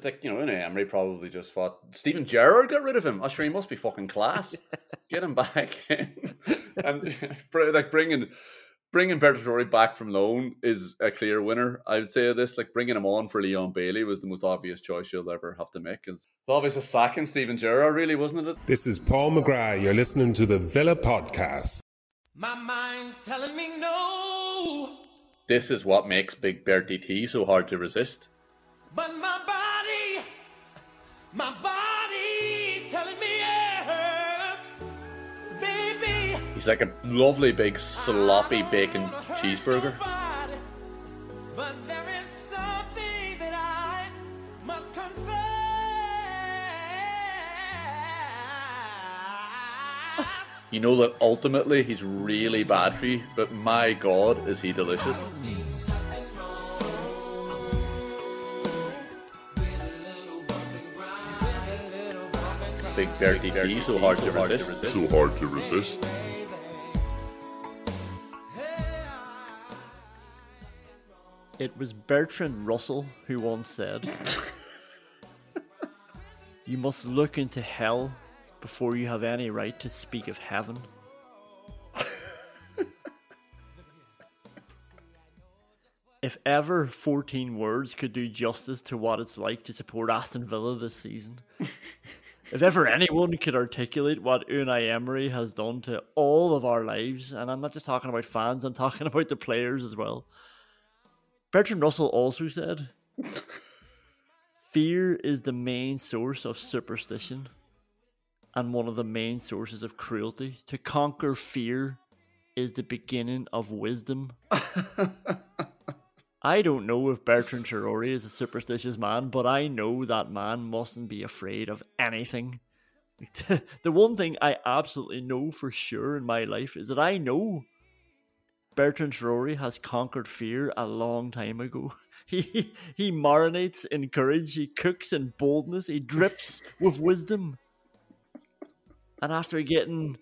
But like you know, Unai Emery probably just thought Steven Gerrard got rid of him. I'm sure he must be fucking class. Get him back and like bringing bringing Bertrand back from loan is a clear winner. I would say this, like bringing him on for Leon Bailey was the most obvious choice you'll ever have to make. It's obviously a sacking Steven Gerrard, really, wasn't it? This is Paul McGrath. You're listening to the Villa Podcast. My mind's telling me no. This is what makes Big Bertie T so hard to resist. But my body, He's like a lovely big sloppy bacon cheeseburger. But there is something that I must confess. You know that ultimately he's really bad for you, but my god, is he delicious. Big Bertie T, so hard to resist. So hard to resist. It was Bertrand Russell who once said, You must look into hell before you have any right to speak of heaven. if ever 14 words could do justice to what it's like to support Aston Villa this season, if ever anyone could articulate what Unai Emery has done to all of our lives, and I'm not just talking about fans, I'm talking about the players as well. Bertrand Russell also said, Fear is the main source of superstition and one of the main sources of cruelty. To conquer fear is the beginning of wisdom. I don't know if Bertrand Traore is a superstitious man, but I know that man mustn't be afraid of anything. the one thing I absolutely know for sure in my life is that I know Bertrand Traore has conquered fear a long time ago. He he marinates in courage, he cooks in boldness, he drips with wisdom. And after getting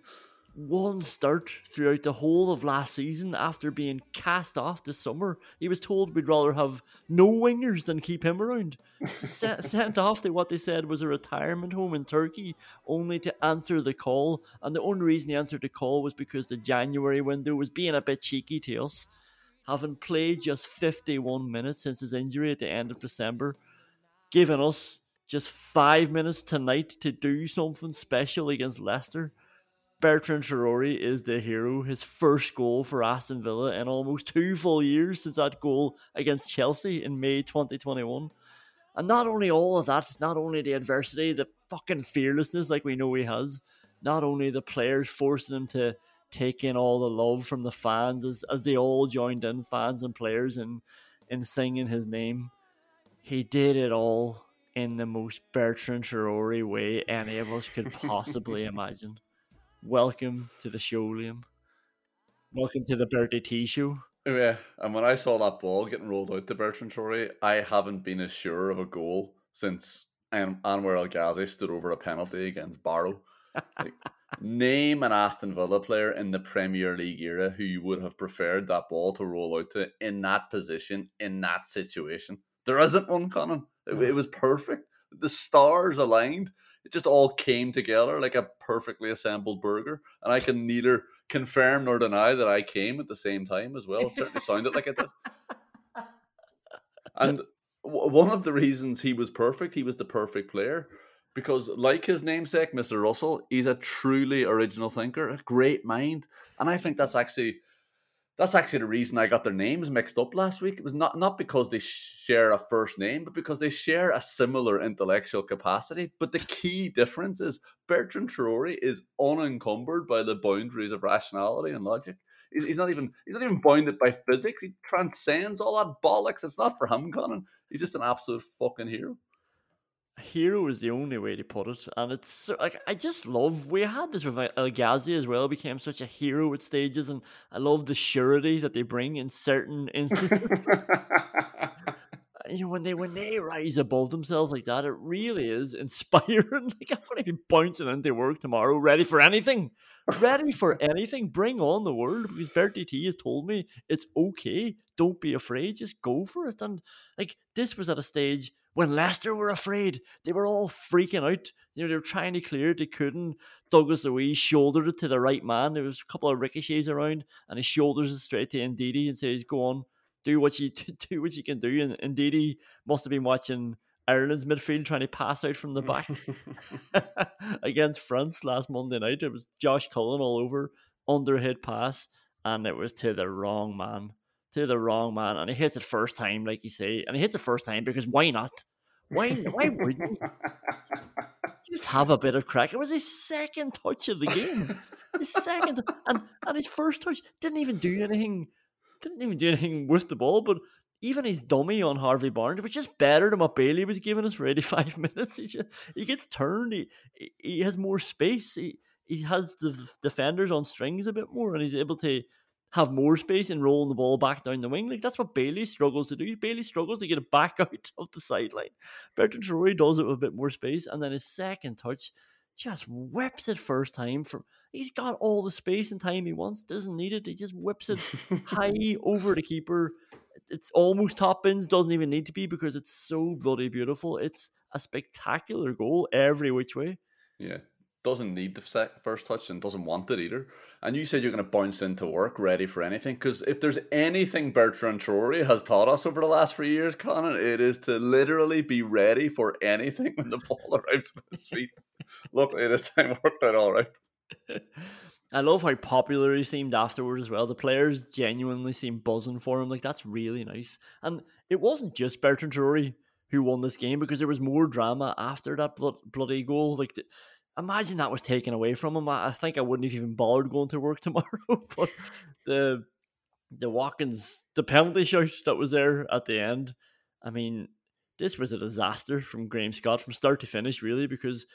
one start throughout the whole of last season, after being cast off this summer, he was told we'd rather have no wingers than keep him around. Sent, off to what they said was a retirement home in Turkey, only to answer the call. And the only reason he answered the call was because the January window was being a bit cheeky to us. Having played just 51 minutes since his injury at the end of December, giving us just five minutes tonight to do something special against Leicester. Bertrand Traore is the hero. His first goal for Aston Villa in almost two full years since that goal against Chelsea in May 2021. And not only all of that, not only the adversity, the fucking fearlessness like we know he has, not only the players forcing him to take in all the love from the fans as, as they all joined in, fans and players, in, in singing his name. He did it all in the most Bertrand Traore way any of us could possibly imagine. Welcome to the show, Liam. Welcome to the Bertie T show. Yeah, and when I saw that ball getting rolled out to Bertrand Traore, I haven't been as sure of a goal since um, Anwar El Ghazi stood over a penalty against Barrow. Like, name an Aston Villa player in the Premier League era who you would have preferred that ball to roll out to in that position, in that situation. There isn't one, Conan. It, it was perfect. The stars aligned. It just all came together like a perfectly assembled burger. And I can neither confirm nor deny that I came at the same time as well. It certainly sounded like it did. And w- one of the reasons he was perfect, he was the perfect player. Because, like his namesake, Mr. Russell, he's a truly original thinker, a great mind. And I think that's actually that's actually the reason I got their names mixed up last week. It was not not because they share a first name, but because they share a similar intellectual capacity. But the key difference is Bertrand Traore is unencumbered by the boundaries of rationality and logic. He's, not even he's not even bounded by physics. He transcends all that bollocks. It's not for him, Conan. He's just an absolute fucking hero hero is the only way to put it, and it's so, like I just love. We had this with El Ghazi as well. Became such a hero at stages, and I love the surety that they bring in certain instances. you know, when they when they rise above themselves like that, it really is inspiring. like I'm going to be bouncing into work tomorrow, ready for anything, ready for anything. Bring on the world because Bertie T has told me it's okay. Don't be afraid, just go for it. And like this was at a stage when Leicester were afraid, they were all freaking out. You know, they were trying to clear it, they couldn't. Douglas Luiz shouldered it to the right man. There was a couple of ricochets around, and he shoulders it straight to Ndidi and says, "Go on, do what you do what you can do." And Ndidi must have been watching Ireland's midfield trying to pass out from the back against France last Monday night. It was Josh Cullen all over underhit pass, and it was to the wrong man, to the wrong man, and he hits it first time, like you say, and he hits it first time because why not? Why? Why wouldn't you? just have a bit of crack? It was his second touch of the game, his second, and and his first touch didn't even do anything. Didn't even do anything with the ball, but even his dummy on Harvey Barnes was just better than what Bailey was giving us for 85 minutes. He just he gets turned. He he has more space. He he has the defenders on strings a bit more, and he's able to have more space and rolling the ball back down the wing. Like that's what Bailey struggles to do. Bailey struggles to get it back out of the sideline. Bertrand Traore does it with a bit more space, and then his second touch just whips it first time from he's got all the space and time he wants, doesn't need it. He just whips it high over the keeper. It's almost top bins, doesn't even need to be because it's so bloody beautiful. It's a spectacular goal every which way. Yeah, doesn't need the first touch and doesn't want it either. And you said you're going to bounce into work ready for anything because if there's anything Bertrand Traore has taught us over the last three years, Conan, it is to literally be ready for anything when the ball arrives at his feet. Luckily, this time worked out all right. I love how popular he seemed afterwards as well. The players genuinely seemed buzzing for him. Like that's really nice. And it wasn't just Bertrand Traore who won this game because there was more drama after that blood, bloody goal. Like, imagine that was taken away from him. I, I, think I wouldn't have even bothered going to work tomorrow. but the the Watkins, the penalty shot that was there at the end. I mean, this was a disaster from Graham Scott from start to finish, really, because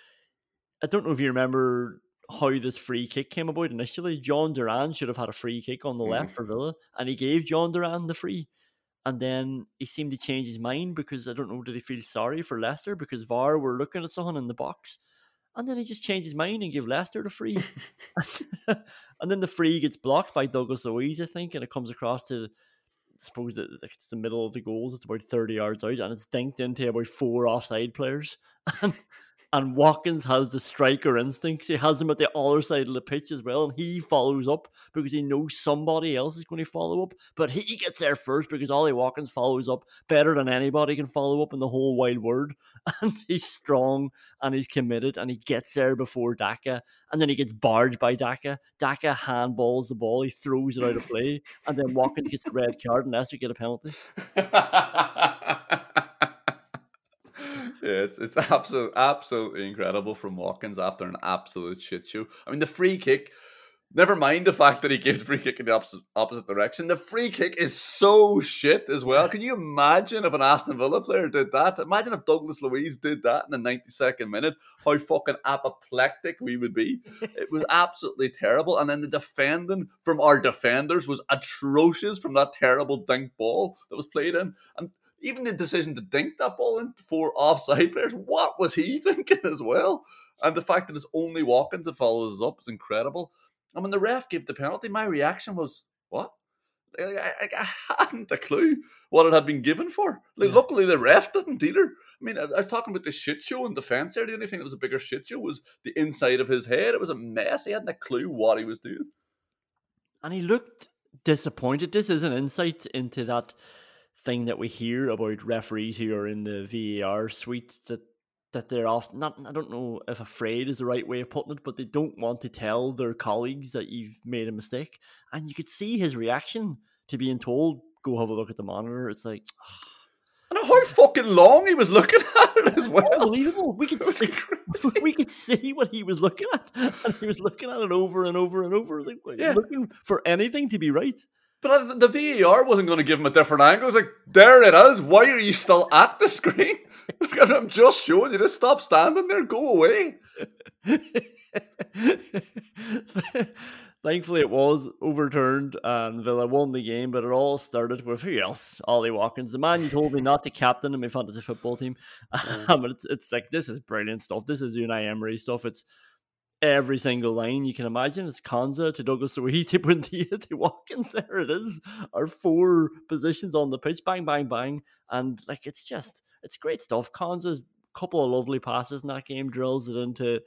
I don't know if you remember how this free kick came about initially. Jhon Duran should have had a free kick on the mm. left for Villa, and he gave Jhon Duran the free. And then he seemed to change his mind because I don't know, did he feel sorry for Leicester because VAR were looking at someone in the box? And then he just changed his mind and gave Leicester the free. and then the free gets blocked by Douglas Luiz, I think, and it comes across to, I suppose that it's the middle of the goals. It's about 30 yards out, and it's dinked into about four offside players. And and Watkins has the striker instincts. He has him at the other side of the pitch as well, and he follows up because he knows somebody else is going to follow up. But he gets there first because Ollie Watkins follows up better than anybody can follow up in the whole wide world. And he's strong and he's committed, and he gets there before Daka, and then he gets barged by Daka. Daka handballs the ball, he throws it out of play, and then Watkins gets a red card, and Leicester get a penalty. Yeah, it's it's absolute, absolutely incredible from Watkins after an absolute shit show. I mean, the free kick. Never mind the fact that he gave the free kick in the opposite, opposite direction. The free kick is so shit as well. Can you imagine if an Aston Villa player did that? Imagine if Douglas Luiz did that in the 92nd minute. How fucking apoplectic we would be. It was absolutely terrible. And then the defending from our defenders was atrocious from that terrible dink ball that was played in. And even the decision to dink that ball into four offside players, what was he thinking as well? And the fact that it's only Watkins that follows up is incredible. And when the ref gave the penalty, my reaction was, what? I, I, I hadn't a clue what it had been given for. Like, yeah. Luckily, the ref didn't either. I mean, I, I was talking about the shit show in defence there. The only thing that was a bigger shit show was the inside of his head. It was a mess. He hadn't a clue what he was doing. And he looked disappointed. This is an insight into that thing that we hear about referees who are in the VAR suite that that they're often not I don't know if afraid is the right way of putting it, but they don't want to tell their colleagues that you've made a mistake. And you could see his reaction to being told, go have a look at the monitor. It's like And how fucking long he was looking at it as well. Unbelievable. We could see we could see what he was looking at. And he was looking at it over and over and over. Like, yeah. looking for anything to be right. But the VAR wasn't going to give him a different angle. It's like, there it is. Why are you still at the screen? Because I'm just showing you to stop standing there. Go away. Thankfully, it was overturned and Villa won the game, but it all started with who else? Ollie Watkins, the man you told me not to captain in my fantasy football team. But it's, it's like, this is brilliant stuff. This is Unai Emery stuff. It's every single line you can imagine. It's Konsa to Douglas Luiz to Buendia to Watkins. There it is. Our four positions on the pitch. Bang, bang, bang. And like it's just it's great stuff. Konsa's couple of lovely passes in that game, drills it into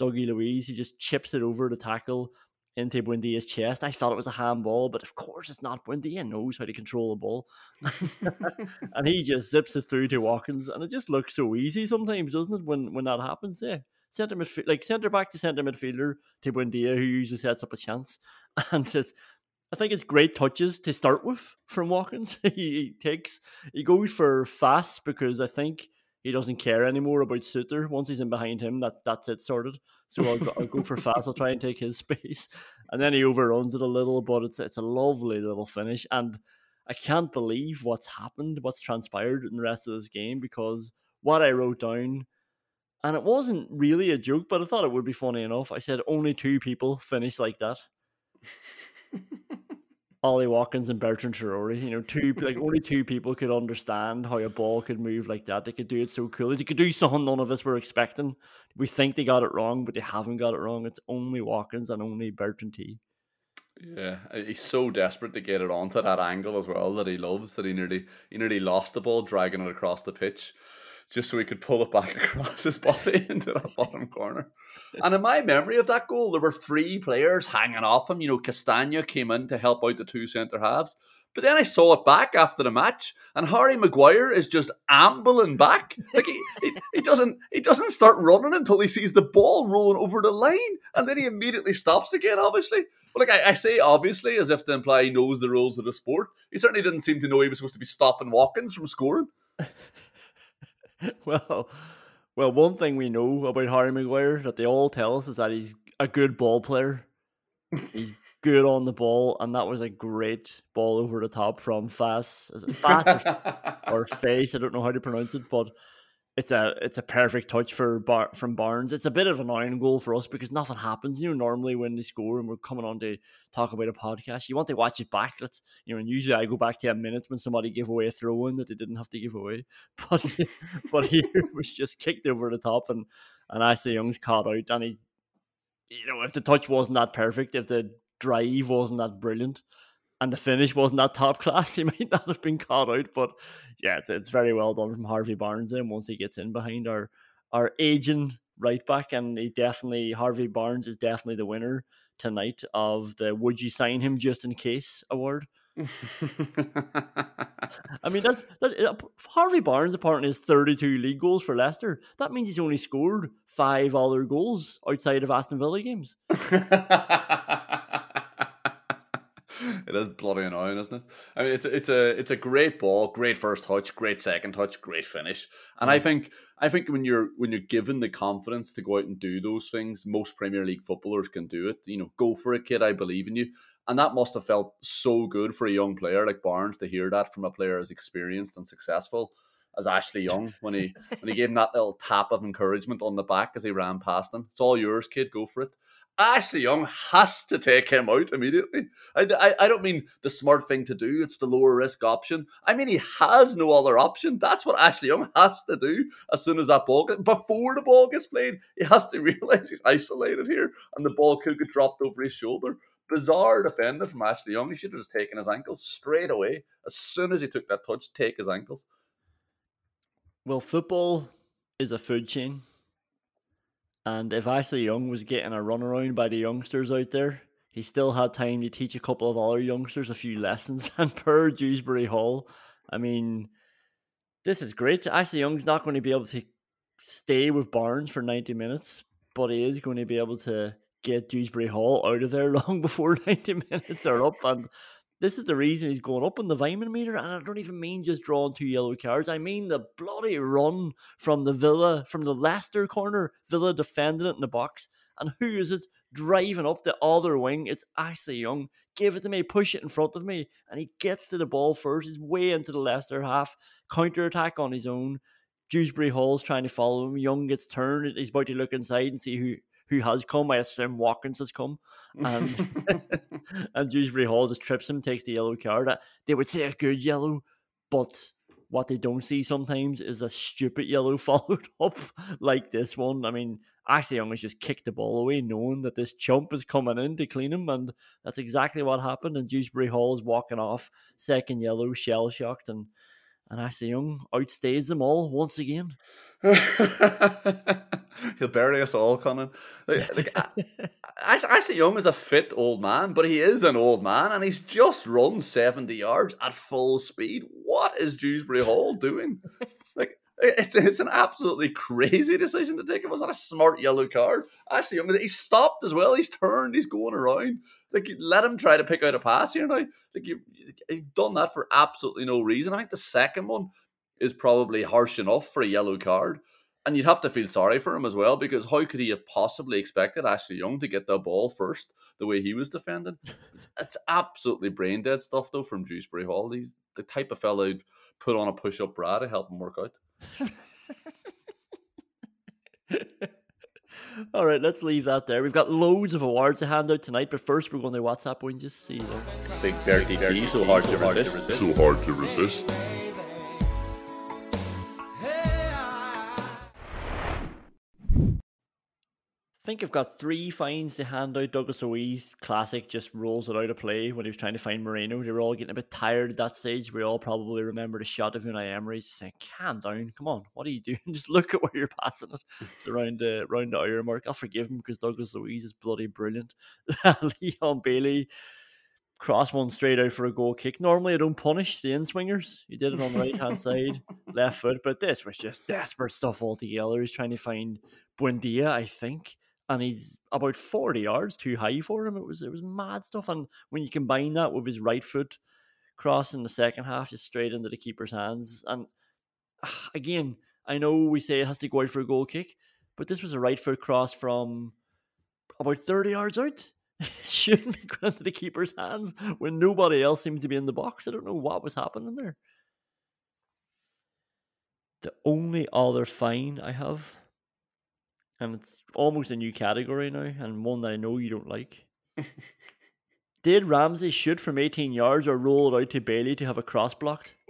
Dougie Luiz. He just chips it over the tackle into Buendia's chest. I thought it was a handball, but of course it's not. Buendia knows how to control the ball. and he just zips it through to Watkins. And it just looks so easy sometimes, doesn't it, when, when that happens? Yeah. Centre midfield, like centre back to centre midfielder to Buendia, who usually sets up a chance. And it's I think it's great touches to start with from Watkins. he, he takes he goes for fast because I think he doesn't care anymore about Souttar. Once he's in behind him, that that's it sorted. So I'll, I'll go for fast. I'll try and take his space, and then he overruns it a little. But it's it's a lovely little finish, and I can't believe what's happened, what's transpired in the rest of this game because what I wrote down, and it wasn't really a joke, but I thought it would be funny enough. I said only two people finish like that. Ollie Watkins and Bertrand Traore, you know, two like only two people could understand how a ball could move like that. They could do it so cool. They could do something none of us were expecting. We think they got it wrong, but they haven't got it wrong. It's only Watkins and only Bertrand T. Yeah, uh, he's so desperate to get it onto that angle as well that he loves that he nearly he nearly lost the ball dragging it across the pitch just so he could pull it back across his body into that bottom corner. And in my memory of that goal, there were three players hanging off him. You know, Castagna came in to help out the two centre halves. But then I saw it back after the match, and Harry Maguire is just ambling back. Like he, he, he, doesn't he doesn't start running until he sees the ball rolling over the line, and then he immediately stops again. Obviously, but like I, I say, obviously, as if to imply he knows the rules of the sport. He certainly didn't seem to know he was supposed to be stopping Watkins from scoring. well, well, one thing we know about Harry Maguire that they all tell us is that he's a good ball player. he's good on the ball, and that was a great ball over the top from Fass. Is it Fass or, or Face? I don't know how to pronounce it, but it's a it's a perfect touch for Bar- from Barnes. It's a bit of an iron goal for us because nothing happens. You know, normally when they score and we're coming on to talk about a podcast, you want to watch it back. Let's you know, and usually I go back to a minute when somebody gave away a throw in that they didn't have to give away. But but here was just kicked over the top and and Ashley Young's caught out and he's you know, if the touch wasn't that perfect, if the drive wasn't that brilliant, and the finish wasn't that top class, he might not have been caught out. But yeah, it's, it's very well done from Harvey Barnes. And once he gets in behind our our aging right back, and he definitely Harvey Barnes is definitely the winner tonight of the "Would you sign him just in case" award. I mean, that's that. Uh, Harvey Barnes apparently has 32 league goals for Leicester. That means he's only scored five other goals outside of Aston Villa games. it is bloody annoying, isn't it? I mean, it's a, it's a it's a great ball, great first touch, great second touch, great finish, and I mm. think I think when you're when you're given the confidence to go out and do those things, most Premier League footballers can do it. You know, go for it, kid. I believe in you, and that must have felt so good for a young player like Barnes to hear that from a player as experienced and successful as Ashley Young when he when he gave him that little tap of encouragement on the back as he ran past him. It's all yours, kid. Go for it. Ashley Young has to take him out immediately. I, I, I, don't mean the smart thing to do, it's the lower risk option. I mean, he has no other option. That's what Ashley Young has to do as soon as that ball gets, before the ball gets played, he has to realize he's isolated here and the ball could get dropped over his shoulder. Bizarre defender from Ashley Young. He should have just taken his ankles straight away. As soon as he took that touch, take his ankles. Well, football is a food chain and if Ashley Young was getting a run around by the youngsters out there, he still had time to teach a couple of other youngsters a few lessons. And per Dewsbury Hall, I mean, this is great. Ashley Young's not going to be able to stay with Barnes for 90 minutes, but he is going to be able to get Dewsbury Hall out of there long before 90 minutes are up. And this is the reason he's going up in the Weimann meter, and I don't even mean just drawing two yellow cards. I mean the bloody run from the Villa, from the Leicester corner, Villa defending it in the box. And who is it driving up the other wing? It's Ashley Young. Give it to me, push it in front of me. And he gets to the ball first. He's way into the Leicester half. Counter attack on his own. Dewsbury Hall's trying to follow him. Young gets turned. He's about to look inside and see who who has come. I assume Watkins has come. And, and Dewsbury Hall just trips him, takes the yellow card. Uh, they would say a good yellow, but what they don't see sometimes is a stupid yellow followed up like this one. I mean, Ashley Young has just kicked the ball away, knowing that this chump is coming in to clean him, and that's exactly what happened. And Dewsbury Hall is walking off, second yellow, shell shocked, and and Ashley Young outstays them all once again. He'll bury us all, Conan. Like, like, Ashley Young is a fit old man, but he is an old man, and he's just run seventy yards at full speed. What is Dewsbury Hall doing? Like, it's it's an absolutely crazy decision to take. It was not a smart yellow card. Ashley Young, he stopped as well. He's turned. He's going around. Like, let him try to pick out a pass here now. Like, you, you've done that for absolutely no reason. I think the second one is probably harsh enough for a yellow card. And you'd have to feel sorry for him as well because how could he have possibly expected Ashley Young to get the ball first the way he was defending? It's, it's absolutely brain dead stuff though from Dewsbury Hall. He's the type of fellow who'd put on a push up bra to help him work out. All right, let's leave that there. We've got loads of awards to hand out tonight, but first we're going to WhatsApp and just see them. Big Bertie T, so hard to resist. So hard to resist. Think I've got three fines to hand out. Douglas Luiz, classic, just rolls it out of play when he was trying to find Moreno. They were all getting a bit tired at that stage. We all probably remember the shot of Unai Emery just saying, calm down, come on, what are you doing? just look at where you're passing it. It's around the, around the hour mark. I'll forgive him because Douglas Luiz is bloody brilliant. Leon Bailey cross one straight out for a goal kick. Normally, I don't punish the in swingers. He did it on the right hand side, left foot, but this was just desperate stuff altogether. He's trying to find Buendia, I think, and he's about forty yards too high for him. It was it was mad stuff, and when you combine that with his right foot cross in the second half, just straight into the keeper's hands, and ah, again, I know we say it has to go out for a goal kick, but this was a right foot cross from about thirty yards out It shouldn't be going into the keeper's hands when nobody else seems to be in the box. I don't know what was happening there. The only other fine I have, and it's almost a new category now, and one that I know you don't like. Did Ramsey shoot from 18 yards or roll it out to Bailey to have a cross blocked?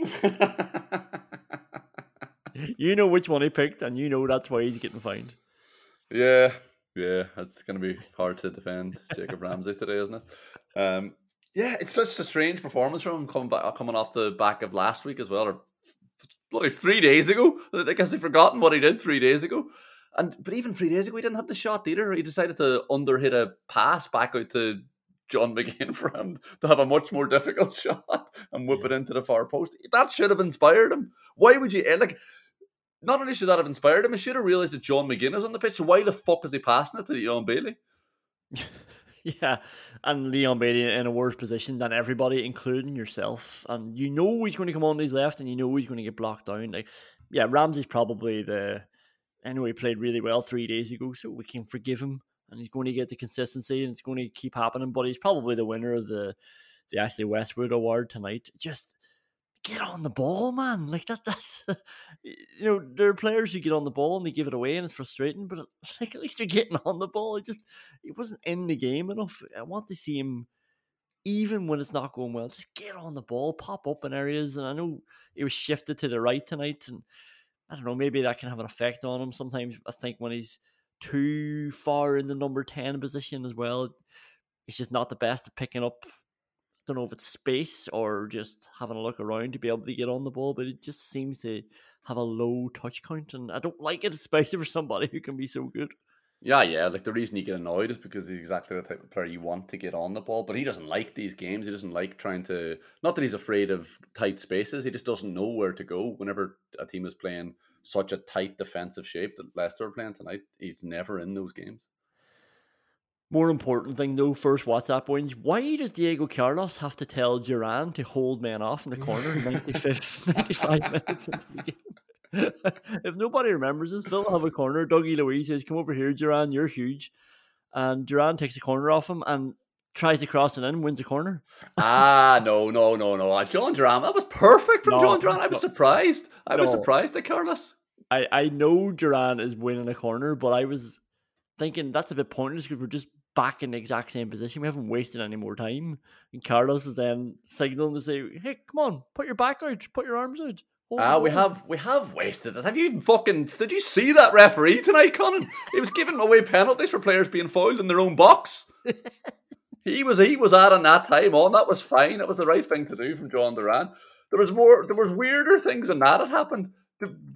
you know which one he picked, and you know that's why he's getting fined. Yeah, yeah, it's going to be hard to defend Jacob Ramsey today, isn't it? Um, yeah, it's such a strange performance from him coming back, coming off the back of last week as well, or bloody three days ago. I guess I've forgotten what he did three days ago. And but even three days ago, he didn't have the shot either. He decided to underhit a pass back out to John McGinn for him to have a much more difficult shot and whip it into the far post. That should have inspired him. Why would you eh, like? Not only should that have inspired him, he should have realized that John McGinn is on the pitch. So why the fuck is he passing it to Leon Bailey? yeah, and Leon Bailey in a worse position than everybody, including yourself. And you know he's going to come on his left, and you know he's going to get blocked down. Like, yeah, Ramsey's probably the. Anyway, he played really well three days ago, so we can forgive him, and he's going to get the consistency, and it's going to keep happening. But he's probably the winner of the the Ashley Westwood Award tonight. Just get on the ball, man. Like that. That's you know there are players who get on the ball and they give it away, and it's frustrating. But like at least you're getting on the ball. It just it wasn't in the game enough. I want to see him. Even when it's not going well, just get on the ball, pop up in areas. And I know it was shifted to the right tonight, and I don't know, maybe that can have an effect on him. Sometimes I think when he's too far in the number 10 position as well, he's just not the best at picking up. I don't know if it's space or just having a look around to be able to get on the ball, but it just seems to have a low touch count. And I don't like it, especially for somebody who can be so good. Yeah, yeah. Like the reason you get annoyed is because he's exactly the type of player you want to get on the ball, but he doesn't like these games. He doesn't like trying to. Not that he's afraid of tight spaces. He just doesn't know where to go. Whenever a team is playing such a tight defensive shape that Leicester are playing tonight, he's never in those games. More important thing though, first WhatsApp wins. Why does Diego Carlos have to tell Duran to hold men off in the corner 95, 95 minutes into the game? if nobody remembers this, Phil will have a corner. Dougie Luiz says, Come over here, Duran, you're huge. And Duran takes a corner off him and tries to cross it in, wins a corner. ah, no, no, no, no. Uh, Jhon Duran, that was perfect from No, Jhon Duran. I was no. surprised. I was surprised at Carlos. I, I know Duran is winning a corner, but I was thinking that's a bit pointless because we're just back in the exact same position. We haven't wasted any more time. And Carlos is then signaling to say, hey, come on, put your back out, put your arms out. Ah, we have we have wasted it. Have you fucking did you see that referee tonight, Conan? He was giving away penalties for players being fouled in their own box. he was he was adding that time on. That was fine. It was the right thing to do from Jhon Duran. There was more there was weirder things than that had happened.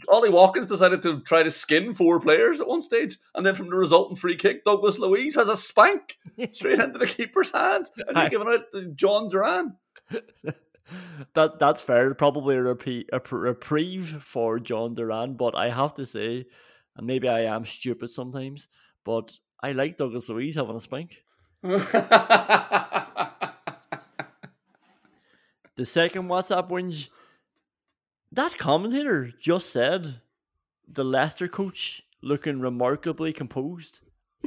Ollie Watkins decided to try to skin four players at one stage, and then from the resultant free kick, Douglas Luiz has a spank straight into the keeper's hands, and he's giving it to Jhon Duran. that that's fair. Probably a, repeat, a reprieve for Jhon Duran, but I have to say, and maybe I am stupid sometimes, but I like Douglas Luiz having a spank. The second WhatsApp whinge, that commentator just said the Leicester coach looking remarkably composed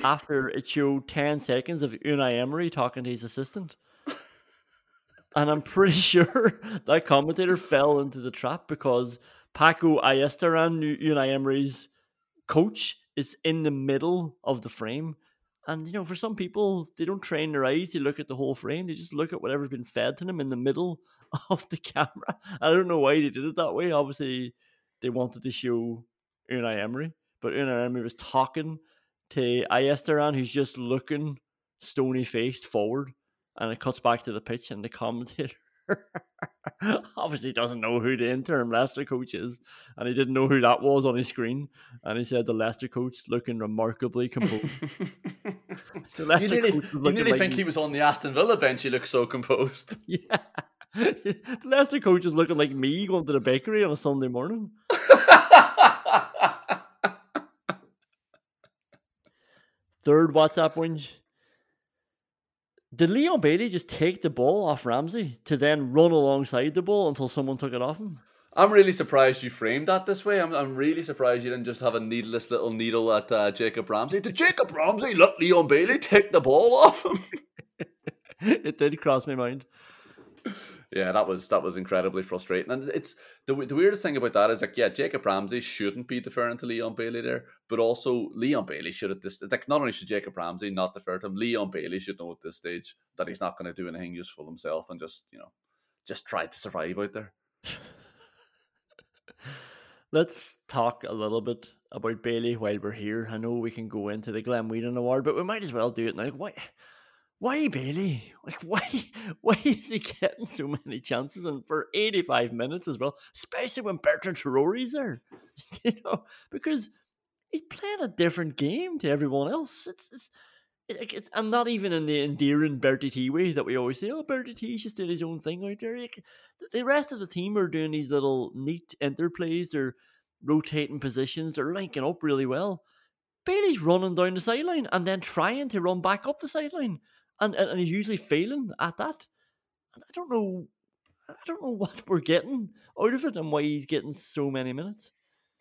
after it showed 10 seconds of Unai Emery talking to his assistant. And I'm pretty sure that commentator fell into the trap because Paco Ayestaran, Unai Emery's coach, is in the middle of the frame. And you know, for some people, they don't train their eyes; they look at the whole frame. They just look at whatever's been fed to them in the middle of the camera. I don't know why they did it that way. Obviously, they wanted to show Unai Emery, but Unai Emery was talking to Ayestaran, who's just looking stony faced forward, and it cuts back to the pitch, and the commentator obviously doesn't know who the interim Leicester coach is, and he didn't know who that was on his screen, and he said the Leicester coach looking remarkably composed. You nearly, you nearly like think he was on the Aston Villa bench. He looked so composed. Yeah. the Leicester coach is looking like me going to the bakery on a Sunday morning. Third WhatsApp whinge. Did Leon Bailey just take the ball off Ramsey to then run alongside the ball until someone took it off him? I'm really surprised you framed that this way. I'm, I'm really surprised you didn't just have a needless little needle at uh, Jacob Ramsey. Did Jacob Ramsey let Leon Bailey take the ball off him? it did cross my mind. Yeah, that was that was incredibly frustrating. And it's the the weirdest thing about that is like, yeah, Jacob Ramsey shouldn't be deferring to Leon Bailey there, but also Leon Bailey should at this like not only should Jacob Ramsey not defer to him, Leon Bailey should know at this stage that he's not going to do anything useful himself and just you know just try to survive out there. Let's talk a little bit about Bailey while we're here. I know we can go into the Glenn Whelan Award, but we might as well do it now. Why, why Bailey? Like, why, why is he getting so many chances and for eighty-five minutes as well? Especially when Bertrand Traore's there, you know, because he's playing a different game to everyone else. It's, it's, it, it's I'm not even in the endearing Bertie T way that we always say. Oh, Bertie T's just doing his own thing out there. Like, the rest of the team are doing these little neat interplays. They're rotating positions. They're linking up really well. Bailey's running down the sideline and then trying to run back up the sideline, and and, and he's usually failing at that. And I don't know, I don't know what we're getting out of it and why he's getting so many minutes.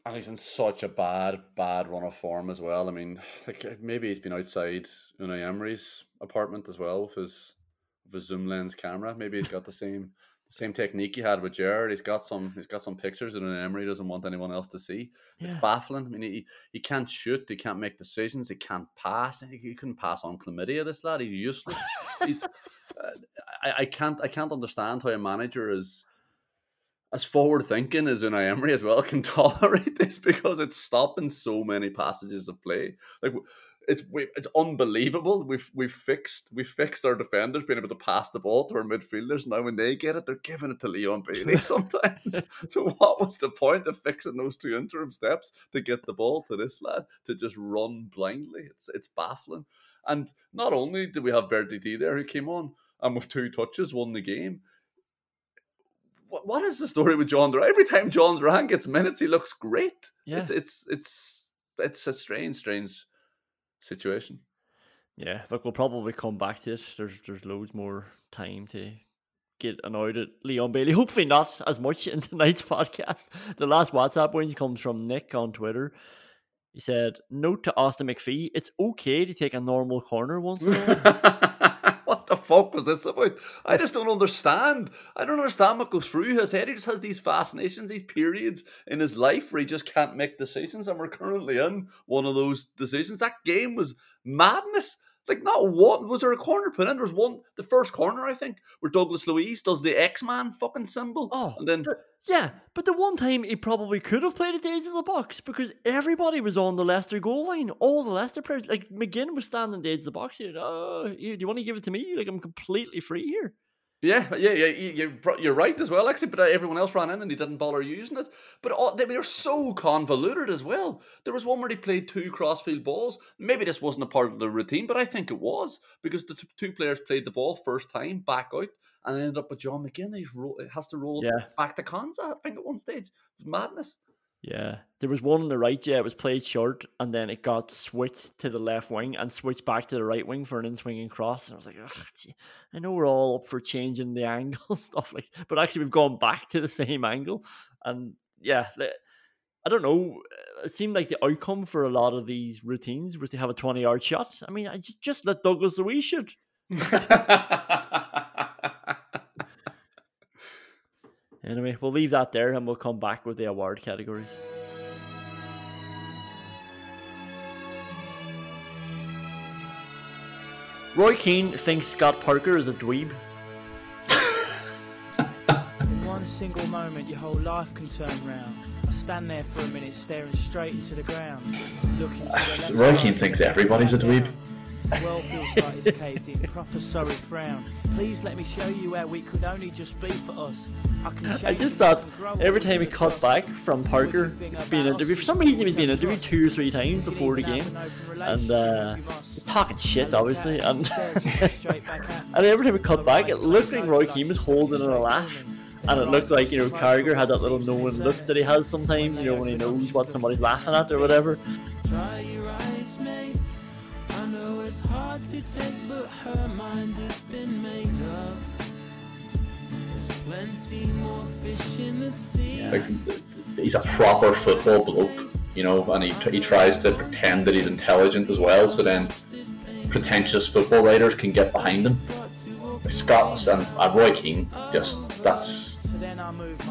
And he's in such a bad, bad run of form as well. I mean, like eh, maybe he's been outside Unai Emery's apartment as well with his with his zoom lens camera. Maybe he's got the same same technique he had with Jared. He's got some he's got some pictures that Unai Emery doesn't want anyone else to see. It's baffling. I mean, he, he can't shoot, he can't make decisions, he can't pass. He, he couldn't pass on chlamydia. This lad, he's useless. he's uh, I, I can't I can't understand how a manager is as forward thinking as Unai Emery as well can tolerate this because it's stopping so many passages of play. Like it's we, it's unbelievable. We've we've fixed we fixed our defenders being able to pass the ball to our midfielders. Now when they get it, they're giving it to Leon Bailey sometimes. so what was the point of fixing those two interim steps to get the ball to this lad to just run blindly? It's it's baffling. And not only did we have Bertie T there who came on and with two touches won the game what, what is the story with Jhon Duran? Every time Jhon Duran gets minutes, he looks great. Yeah. It's it's it's it's a strange, strange situation. Yeah, look, we'll probably come back to it. There's there's loads more time to get annoyed at Leon Bailey. Hopefully not as much in tonight's podcast. The last WhatsApp one comes from Nick on Twitter. He said, Note to Austin MacPhee, it's okay to take a normal corner once in a while. the fuck was this about? I just don't understand. I don't understand what goes through his head. He just has these fascinations, these periods in his life where he just can't make decisions, and we're currently in one of those decisions. That game was madness. Like not one was there a corner put in? There was one the first corner, I think, where Douglas Luiz does the X Man fucking symbol. Oh, and then the- yeah, but the one time he probably could have played at the edge of the box because everybody was on the Leicester goal line. All the Leicester players, like McGinn, was standing at the edge of the box. You He, oh, you, do you want to give it to me? Like I'm completely free here. Yeah, yeah, yeah. you- You're, you're right as well, actually. But uh, everyone else ran in and he didn't bother using it. But all, they were so convoluted as well. There was one where he played two crossfield balls. Maybe this wasn't a part of the routine, but I think it was because the t- two players played the ball first time back out and ended up with John McGinn. He's ro- has to roll Yeah. back to Konsa, I think, at one stage. It was madness. Yeah, there was one on the right. Yeah, it was played short, and then it got switched to the left wing and switched back to the right wing for an in-swinging cross. And I was like, Ugh, I know we're all up for changing the angle stuff like, but actually we've gone back to the same angle. And yeah, I don't know. Uh, it seemed like the outcome for a lot of these routines was to have a twenty-yard shot. I mean, I ju- just let Douglas Luiz shoot. Anyway, we'll leave that there, and we'll come back with the award categories. Roy Keane thinks Scott Parker is a dweeb. In one single moment, your whole life can turn round. I stand there for a minute, staring straight into the ground. Looking to the Roy Keane thinks everybody's a right dweeb. The world feels like it's caved in, proper sorry frown. Please let me show you how we could only just be for us. I, can I just thought every time he cut back from Parker being interviewed, for some reason he was being interviewed two or three times before the game, and uh, he's talking shit, obviously, and and every time he cut back, it looked like Roy Keane was holding in a laugh. And it looked like, you know, Carragher had that little knowing look that he has sometimes, you know, when he knows what somebody's laughing at or whatever. Hard to take, but her mind has been made up. There's plenty more fish in the sea. Like, he's a proper football bloke, you know, and he, he tries to pretend that he's intelligent as well, so then pretentious football writers can get behind him. Scott and uh, Roy Keane, just that's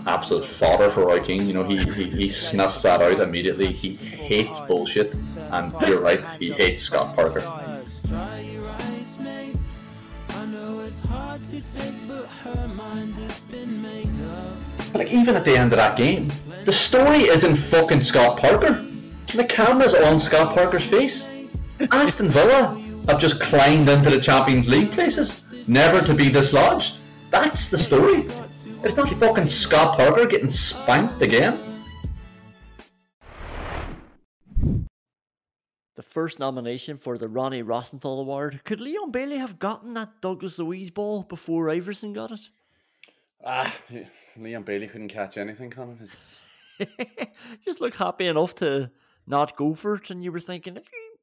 absolute fodder for Roy Keane. You know, he, he, he snuffs that out immediately. He hates bullshit, and you're right, he hates Scott Parker. Like even at the end of that game, the story isn't fucking Scott Parker. The camera's on Scott Parker's face. Aston Villa have just climbed into the Champions League places, never to be dislodged. That's the story. It's not fucking Scott Parker getting spanked again. The first nomination for the Ronnie Rosenthal Award. Could Leon Bailey have gotten that Douglas Luiz ball before Iversen got it? Ah, Leon Bailey couldn't catch anything, Colin. It's... just look happy enough to not go for it, and you were thinking if you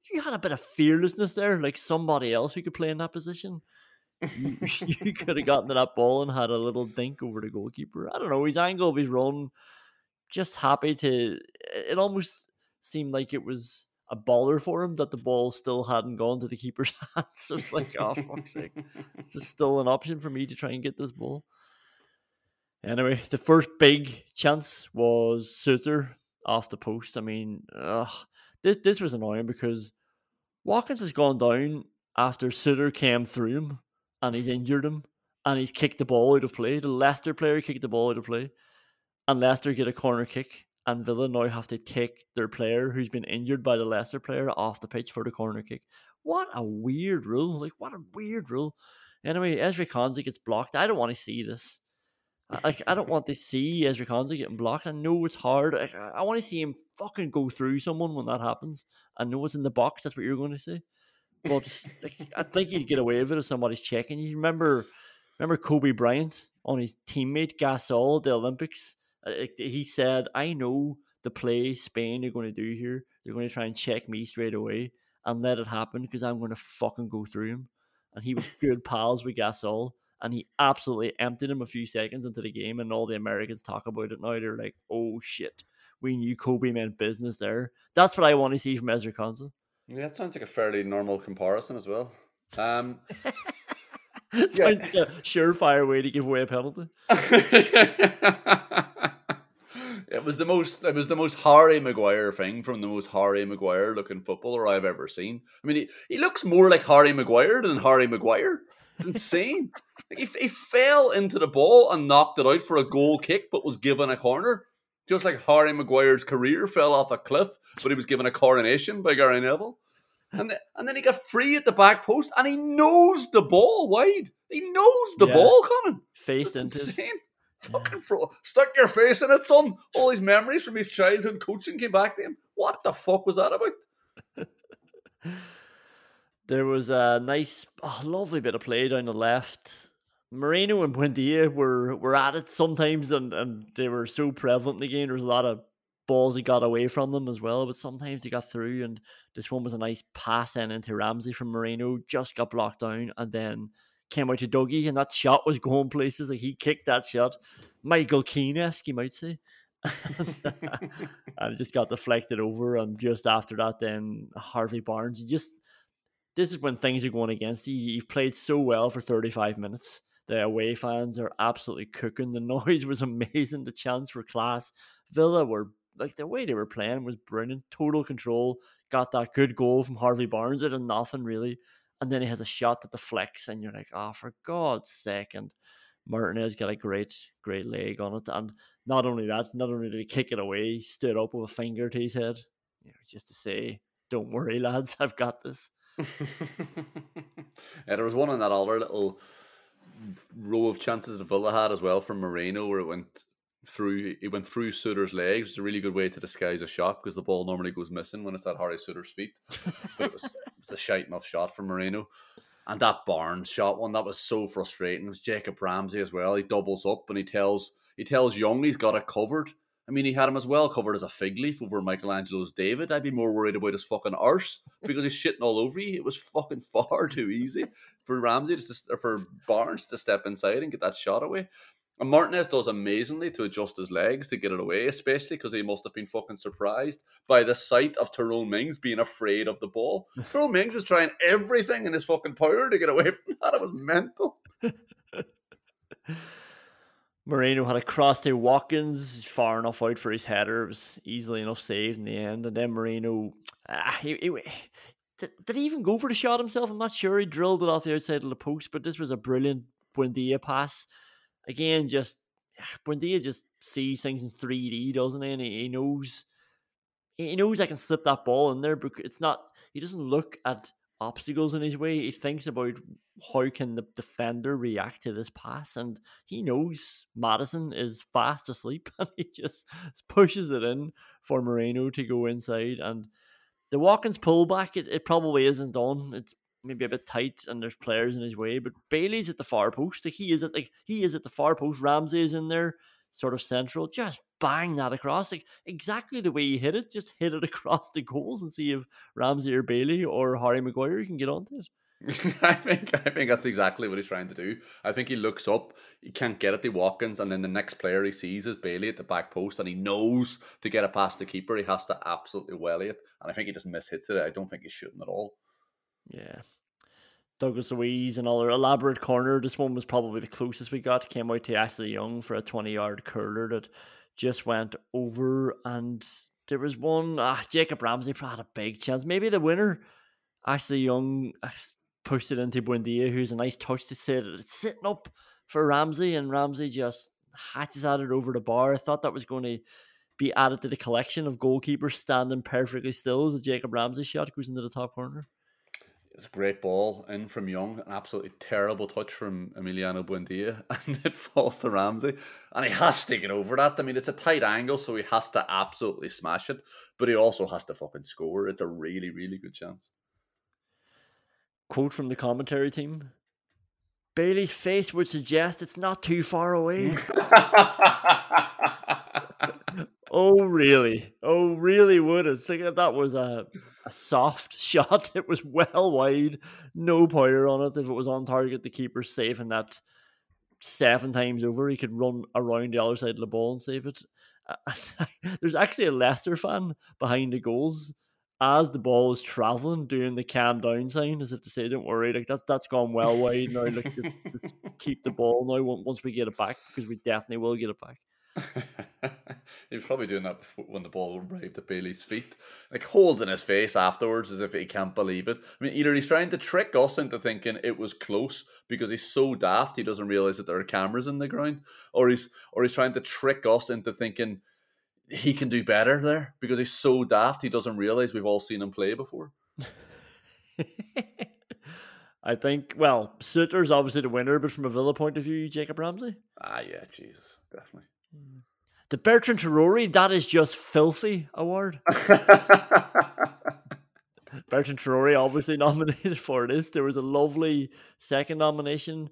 if you had a bit of fearlessness there, like somebody else who could play in that position, you, you could have gotten to that ball and had a little dink over the goalkeeper. I don't know his angle of his run, just happy to. It almost seemed like it was a baller for him that the ball still hadn't gone to the keeper's hands. So it's like, oh fuck's sake, this is still an option for me to try and get this ball. Anyway, the first big chance was Souttar off the post. I mean, ugh, this this was annoying because Watkins has gone down after Souttar came through him and he's injured him and he's kicked the ball out of play. The Leicester player kicked the ball out of play, and Leicester get a corner kick, and Villa now have to take their player who's been injured by the Leicester player off the pitch for the corner kick. What a weird rule! Like what a weird rule. Anyway, Ezra Konsa gets blocked. I don't want to see this. Like I don't want to see Ezra Konsa getting blocked. I know it's hard. I, I want to see him fucking go through someone when that happens. I know it's in the box. That's what you're going to say. But like, I think you'd get away with it if somebody's checking. You remember, remember Kobe Bryant on his teammate Gasol at the Olympics. Uh, He said, "I know the play Spain are going to do here. They're going to try and check me straight away and let it happen because I'm going to fucking go through him." And he was good pals with Gasol and he absolutely emptied him a few seconds into the game, and all the Americans talk about it now. They're like, "Oh shit, we knew Kobe meant business there." That's what I want to see from Ezra Konsa. Yeah, it sounds like a fairly normal comparison as well. Um, Sounds like a surefire way to give away a penalty. It was the most. It was the most Harry Maguire thing from the most Harry Maguire looking footballer I've ever seen. I mean, he, he looks more like Harry Maguire than Harry Maguire. It's insane. like he, he fell into the ball and knocked it out for a goal kick, but was given a corner. Just like Harry Maguire's career fell off a cliff, but he was given a coronation by Gary Neville. And, the, and then he got free at the back post and he knows the ball wide. He knows the Yeah. ball coming. Faced That's into it. insane. Fucking fro. Stuck your face in it, son. All his memories from his childhood coaching came back to him. What the fuck was that about? There was a nice, oh, lovely bit of play down the left. Moreno and Buendia were, were at it sometimes, and, and they were so prevalent in the game. There was a lot of balls he got away from them as well, but sometimes they got through. And this one was a nice pass in into Ramsey from Moreno, just got blocked down, and then came out to Dougie, and that shot was going places. Like he kicked that shot, Michael Keane esque, you might say. and it just got deflected over. And just after that, then Harvey Barnes, you just this is when things are going against you. You've played so well for 35 minutes. The away fans are absolutely cooking. The noise was amazing. The chants were class. Villa were like the way they were playing was brilliant. Total control. Got that good goal from Harvey Barnes out of nothing really. And then he has a shot that deflects, and you're like, oh, for God's sake. And Martinez got a great, great leg on it. And not only that, not only did he kick it away, he stood up with a finger to his head. You know, just to say, don't worry, lads, I've got this. yeah, there was one in that other little row of chances that Villa had as well from Moreno where it went through it went through Souttar's legs. It's a really good way to disguise a shot because the ball normally goes missing when it's at Harry Souttar's feet. But it was, it was a shite enough shot from Moreno. And that Barnes shot one that was so frustrating. It was Jacob Ramsey as well. He doubles up and he tells he tells Young he's got it covered. I mean, he had him as well covered as a fig leaf over Michelangelo's David. I'd be more worried about his fucking arse because he's shitting all over you. It was fucking far too easy for Ramsey just to, or for Barnes to step inside and get that shot away. And Martinez does amazingly to adjust his legs to get it away, especially because he must have been fucking surprised by the sight of Tyrone Mings being afraid of the ball. Tyrone Mings was trying everything in his fucking power to get away from that. It was mental. Moreno had a cross to Watkins, far enough out for his header. It was easily enough saved in the end. And then Moreno, ah, he, he, did, did he even go for the shot himself? I'm not sure. He drilled it off the outside of the post, but this was a brilliant Buendia pass. Again, just Buendia just sees things in 3D, doesn't he? And he, knows he knows I can slip that ball in there, but it's not. He doesn't look at obstacles in his way. He thinks about how can the defender react to this pass, and he knows Maddison is fast asleep, and he just pushes it in for Moreno to go inside. And the Watkins pullback, it, it probably isn't on. It's maybe a bit tight, and there's players in his way. But Bailey's at the far post. Like he is at like he is at the far post. Ramsey is in there, sort of central. Just bang that across, like exactly the way he hit it. Just hit it across the goals and see if Ramsey or Bailey or Harry Maguire can get onto it. I think I think that's exactly what he's trying to do. I think he looks up, he can't get at the Watkins, and then the next player he sees is Bailey at the back post, and he knows to get it past the keeper, he has to absolutely welly it. And I think he just mishits it. I don't think he's shooting at all. Yeah. Douglas Luiz, another elaborate corner. This one was probably the closest we got. Came out to Ashley Young for a 20 yard curler that just went over. And there was one, ah, Jacob Ramsey had a big chance. Maybe the winner, Ashley Young, uh, pushed it into Buendia, who's a nice touch to sit. It's sitting up for Ramsey, and Ramsey just hatches at it over the bar. I thought that was going to be added to the collection of goalkeepers standing perfectly still as a Jacob Ramsey shot goes into the top corner. It's a great ball in from Young, an absolutely terrible touch from Emiliano Buendia, and it falls to Ramsey. And he has to get over that. I mean, it's a tight angle, so he has to absolutely smash it, but he also has to fucking score. It's a really, really good chance. Quote from the commentary team Bailey's face would suggest it's not too far away. oh, really? Oh, really would it? It's like that was a, a soft shot. It was well wide, no power on it. If it was on target, the keeper's safe, and that seven times over, he could run around the other side of the ball and save it. Uh, there's actually a Leicester fan behind the goals as the ball is traveling, doing the calm down sign, as if to say, "Don't worry, like that's that's gone well wide now. Like just, just keep the ball now once we get it back because we definitely will get it back." he was probably doing that before, when the ball arrived at Bailey's feet, like holding his face afterwards as if he can't believe it. I mean, either he's trying to trick us into thinking it was close because he's so daft he doesn't realize that there are cameras in the ground, or he's or he's trying to trick us into thinking he can do better there because he's so daft he doesn't realize we've all seen him play before. I think, well, Souttar's obviously the winner, but from a Villa point of view, Jacob Ramsey. Ah, yeah, Jesus, definitely. The Bertrand Traore, that is just filthy award. Bertrand Traore obviously nominated for this. There was a lovely second nomination.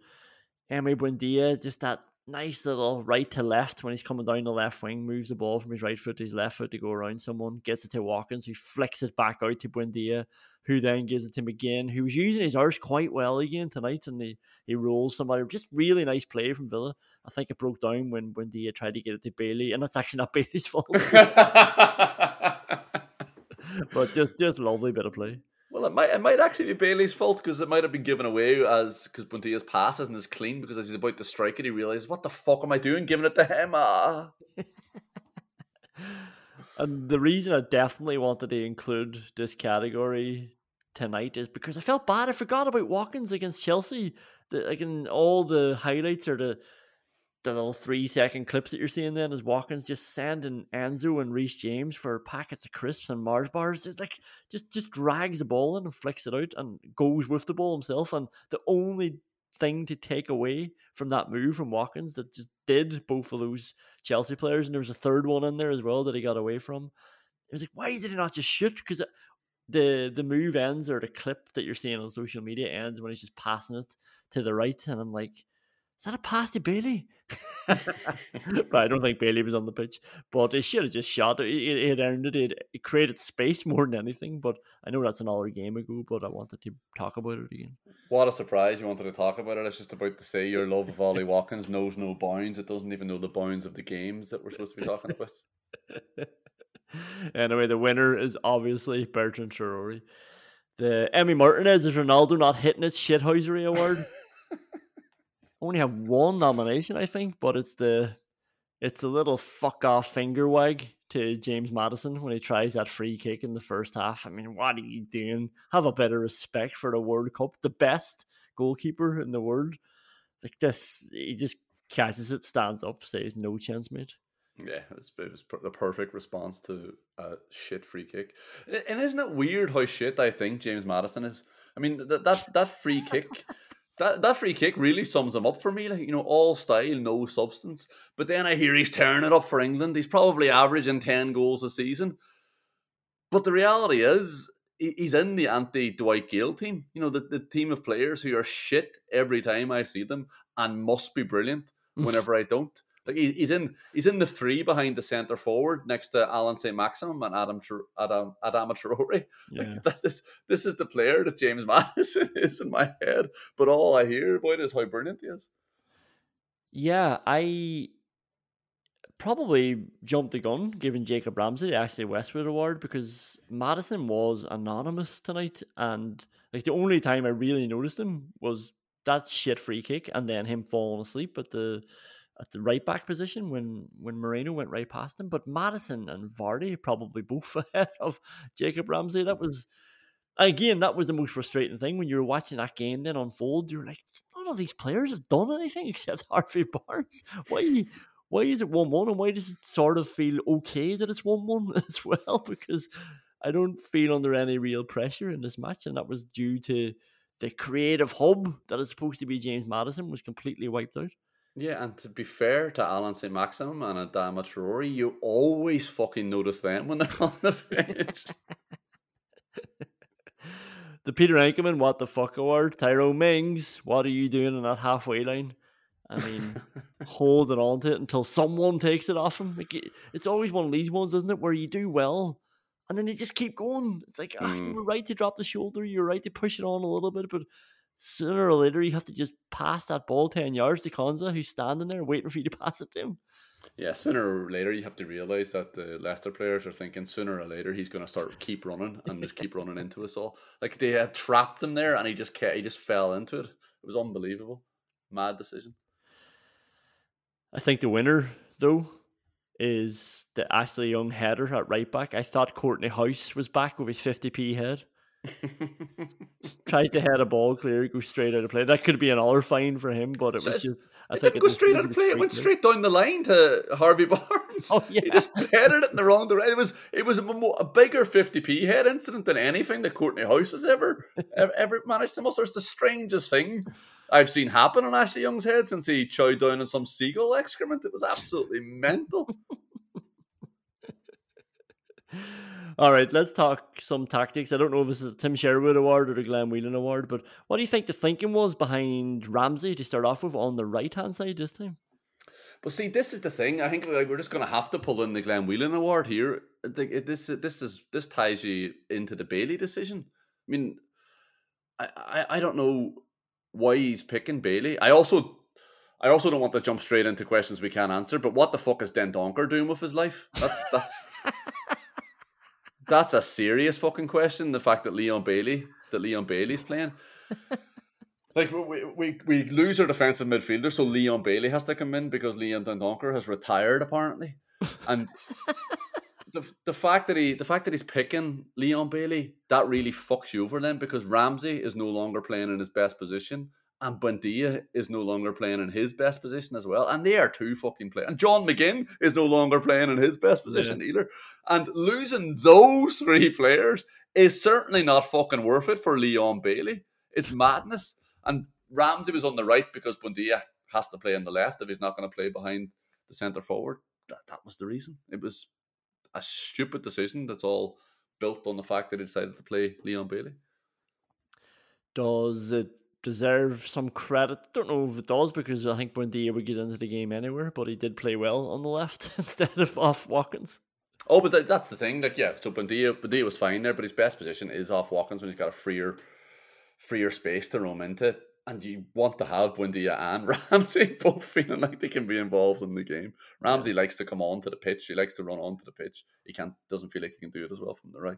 Emery Buendia, just that nice little right to left when he's coming down the left wing, moves the ball from his right foot to his left foot to go around someone, gets it to Watkins, who flicks it back out to Buendia, who then gives it to McGinn, who was using his arse quite well again tonight, and he, he rolls somebody. Just really nice play from Villa. I think it broke down when Buendia tried to get it to Bailey, and that's actually not Bailey's fault. but just just lovely bit of play. Well, it might it might actually be Bailey's fault because it might have been given away as because Buendia's pass isn't as clean because as he's about to strike it, he realizes what the fuck am I doing, giving it to him? Ah. and the reason I definitely wanted to include this category tonight is because I felt bad. I forgot about Watkins against Chelsea. The, like in all the highlights or the the little three second clips that you're seeing then is Watkins just sending Enzo and Reece James for packets of crisps and Mars bars. It's like just just drags the ball in and flicks it out and goes with the ball himself. And the only thing to take away from that move from Watkins that just did both of those Chelsea players, and there was a third one in there as well that he got away from. It was like, why did he not just shoot? Because the the move ends or the clip that you're seeing on social media ends when he's just passing it to the right, and I'm like, is that a pass to Bailey? but I don't think Bailey was on the pitch. But he should have just shot it. He had earned it. It, it created space more than anything. But I know that's another game ago. But I wanted to talk about it again. What a surprise! You wanted to talk about it. I was just about to say your love of Ollie Watkins knows no bounds. It doesn't even know the bounds of the games that we're supposed to be talking about. anyway, the winner is obviously Bertrand Traore. The Emi Martinez is Ronaldo not hitting its shithousery award only have one nomination, I think, but it's the it's a little fuck off finger wag to James Maddison when he tries that free kick in the first half. I mean, what are you doing? Have a better respect for the World Cup, the best goalkeeper in the world. Like this, he just catches it, stands up, says no chance, mate. Yeah, it was, it was the perfect response to a shit free kick. And isn't it weird how shit I think James Maddison is? I mean, that that, that free kick that that free kick really sums him up for me. Like you know, all style, no substance. But then I hear he's tearing it up for England. He's probably averaging ten goals a season. But the reality is, he's in the anti Dwight Gayle team. You know, the, the team of players who are shit every time I see them and must be brilliant whenever I don't. Like he's in he's in the three behind the centre forward next to Allan Saint-Maximin and Adam Adam Adama Traore. Yeah. Like this this is the player that James Maddison is in my head, but all I hear about is how brilliant he is. Yeah, I probably jumped the gun giving Jacob Ramsey the Ashley Westwood award because Maddison was anonymous tonight and like the only time I really noticed him was that shit free kick and then him falling asleep at the at the right back position when when Moreno went right past him. But Maddison and Vardy probably both ahead of Jacob Ramsey. That mm-hmm. was again that was the most frustrating thing when you were watching that game then unfold. You're like, none of these players have done anything except Harvey Barnes. Why? Why is it one one, and why does it sort of feel okay that it's one one as well? Because I don't feel under any real pressure in this match, and that was due to the creative hub that is supposed to be James Maddison was completely wiped out. Yeah, and to be fair to Allan Saint-Maximin and Adama Traore, you always fucking notice them when they're on the pitch. the Peter Enckelman, what the fuck award. Tyrone Mings, what are you doing in that halfway line? I mean, holding on to it until someone takes it off him. Like, it's always one of these ones, isn't it, where you do well and then you just keep going. It's like, mm. oh, you're right to drop the shoulder, you're right to push it on a little bit, but sooner or later you have to just pass that ball 10 yards to Konsa, who's standing there waiting for you to pass it to him. Yeah, sooner or later you have to realise that the Leicester players are thinking sooner or later he's going to start keep running and just keep running into us all. Like they had trapped him there and he just he just fell into it. It was unbelievable. Mad decision. I think the winner though is the Ashley Young header at right back. I thought Kortney Hause was back with his 50p head. Tries to head a ball clear, goes straight out of play. That could be another fine for him, but it So was just. I it think didn't go straight out of play. It went straight down the line to Harvey Barnes. Oh, yeah. He just headed it in the wrong direction. It was it was a, a bigger 50p head incident than anything that Kortney Hause has ever, ever managed to muster. It's the strangest thing I've seen happen on Ashley Young's head since he chowed down on some seagull excrement. It was absolutely mental. All right, let's talk some tactics. I don't know if this is a Tim Sherwood award or the Glenn Whelan award, but what do you think the thinking was behind Ramsey to start off with on the right hand side this time? But see, this is the thing. I think like, we're just going to have to pull in the Glenn Whelan award here. I think This this is this ties you into the Bailey decision. I mean, I, I I don't know why he's picking Bailey. I also I also don't want to jump straight into questions we can't answer. But what the fuck is Dendoncker doing with his life? That's that's that's a serious fucking question. The fact that Leon Bailey that Leon Bailey's playing. Like we, we we lose our defensive midfielder, so Leon Bailey has to come in because Leon Dendoncker has retired apparently, and the the fact that he the fact that he's picking Leon Bailey that really fucks you over then because Ramsey is no longer playing in his best position and Buendia is no longer playing in his best position as well, and they are two fucking players. And John McGinn is no longer playing in his best position either, and losing those three players is certainly not fucking worth it for Leon Bailey. It's madness. And Ramsey was on the right because Buendia has to play on the left if he's not going to play behind the centre forward. That, that was the reason. It was a stupid decision that's all built on the fact that he decided to play Leon Bailey. Does it deserve some credit? Don't know if it does because I think Buendia would get into the game anywhere, but he did play well on the left instead of off Watkins. Oh, but that, that's the thing. Like, yeah, so Buendia, Buendia was fine there, but his best position is off Watkins when he's got a freer, freer space to roam into. And you want to have Buendia and Ramsey both feeling like they can be involved in the game. Ramsey likes to come onto the pitch. He likes to run onto the pitch. He can't doesn't feel like he can do it as well from the right.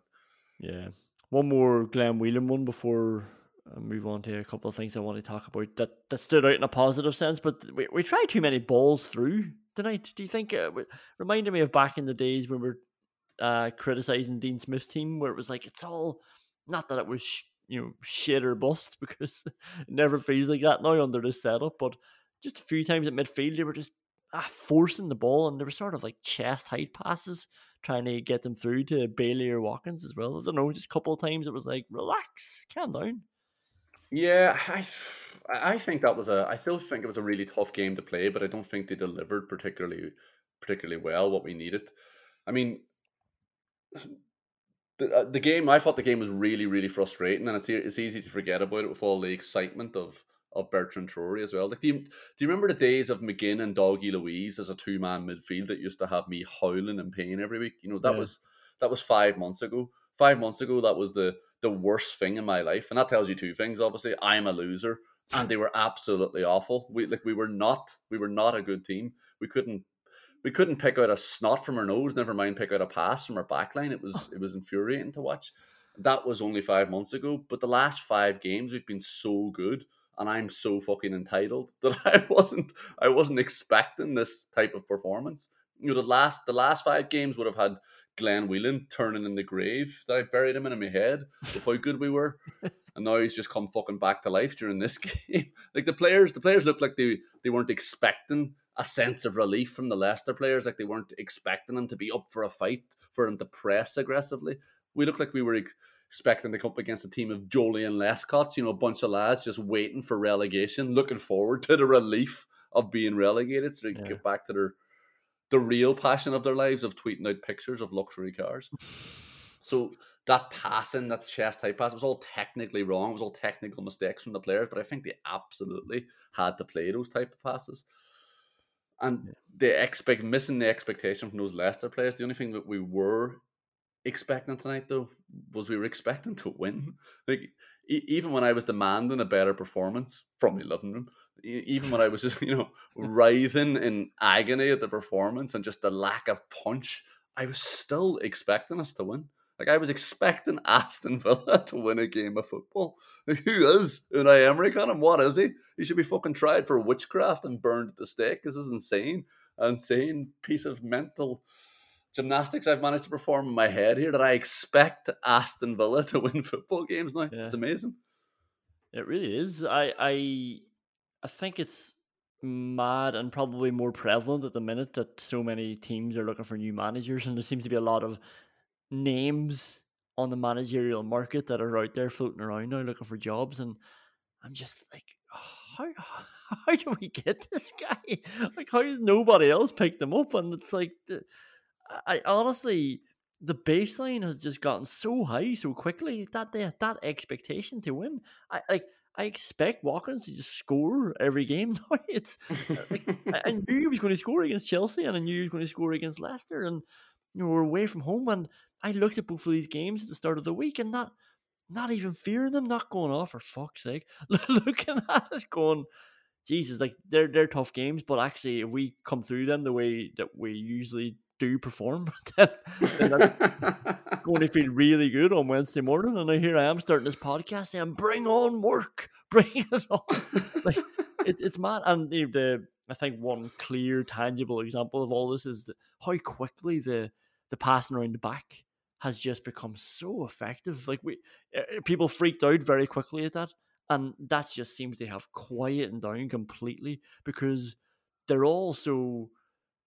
Yeah. One more Glenn Whelan one before I move on to a couple of things I want to talk about that, that stood out in a positive sense. But we, we tried too many balls through tonight. Do you think? Uh, w- reminded me of back in the days when we were uh, criticizing Dean Smith's team, where it was like it's all not that it was sh- you know shit or bust because it never feels like that now under this setup. But just a few times at midfield, they were just ah, forcing the ball, and they were sort of like chest height passes, trying to get them through to Bailey or Watkins as well. I don't know, just a couple of times it was like, relax, calm down. Yeah, I, I think that was a. I still think it was a really tough game to play, but I don't think they delivered particularly, particularly well what we needed. I mean, the uh, the game. I thought the game was really, really frustrating, and it's it's easy to forget about it with all the excitement of of Bertrand Traore as well. Like, do you, do you remember the days of McGinn and Dougie Luiz as a two man midfield that used to have me howling in pain every week? You know that Yeah. was that was five months ago. Five months ago, that was the the worst thing in my life, and that tells you two things. Obviously, I'm a loser, and they were absolutely awful. We like we were not we were not a good team. We couldn't we couldn't pick out a snot from our nose. Never mind pick out a pass from our backline. It was it was infuriating to watch. That was only five months ago, but the last five games we've been so good, and I'm so fucking entitled that I wasn't I wasn't expecting this type of performance. You know, the last the last five games would have had Glenn Whelan turning in the grave that I buried him in, in my head of how good we were. And now he's just come fucking back to life during this game. like the players, the players looked like they, they weren't expecting a sense of relief from the Leicester players. Like they weren't expecting them to be up for a fight, for them to press aggressively. We looked like we were ex- expecting to come up against a team of Joleon Lescotts, you know, a bunch of lads just waiting for relegation, looking forward to the relief of being relegated so they can Yeah. get back to their the real passion of their lives of tweeting out pictures of luxury cars. So that passing, that chest high pass was all technically wrong. It was all technical mistakes from the players, but I think they absolutely had to play those type of passes. And they expect missing the expectation from those Leicester players. The only thing that we were expecting tonight, though, was we were expecting to win. Like e- even when I was demanding a better performance from the living room, even when I was just you know writhing in agony at the performance and just the lack of punch, I was still expecting us to win. Like I was expecting Aston Villa to win a game of football. Like, who is Unai Emery on him? What is he? He should be fucking tried for witchcraft and burned at the stake. This is insane. insane piece of mental gymnastics I've managed to perform in my head here that I expect Aston Villa to win football games now. Yeah. It's amazing. It really is. I I I think it's mad and probably more prevalent at the minute that so many teams are looking for new managers and there seems to be a lot of names on the managerial market that are out there floating around now looking for jobs and I'm just like how how do we get this guy? Like how has nobody else picked him up? And it's like I honestly the baseline has just gotten so high so quickly that they, that expectation to win. I like I expect Watkins to just score every game. it's uh, like I, knew he was going to score against Chelsea, and I knew he was going to score against Leicester, and you know we're away from home. And I looked at both of these games at the start of the week, and not not even fearing them, not going off for fuck's sake, looking at it, going. Jesus, like they're they're tough games, but actually, if we come through them the way that we usually do perform, then, then going to feel really good on Wednesday morning. And now here I am starting this podcast saying, "Bring on work, bring it on." like it, it's mad. And the, the I think one clear, tangible example of all this is how quickly the the passing around the back has just become so effective. Like we uh, people freaked out very quickly at that, and that just seems to have quietened down completely because they're all so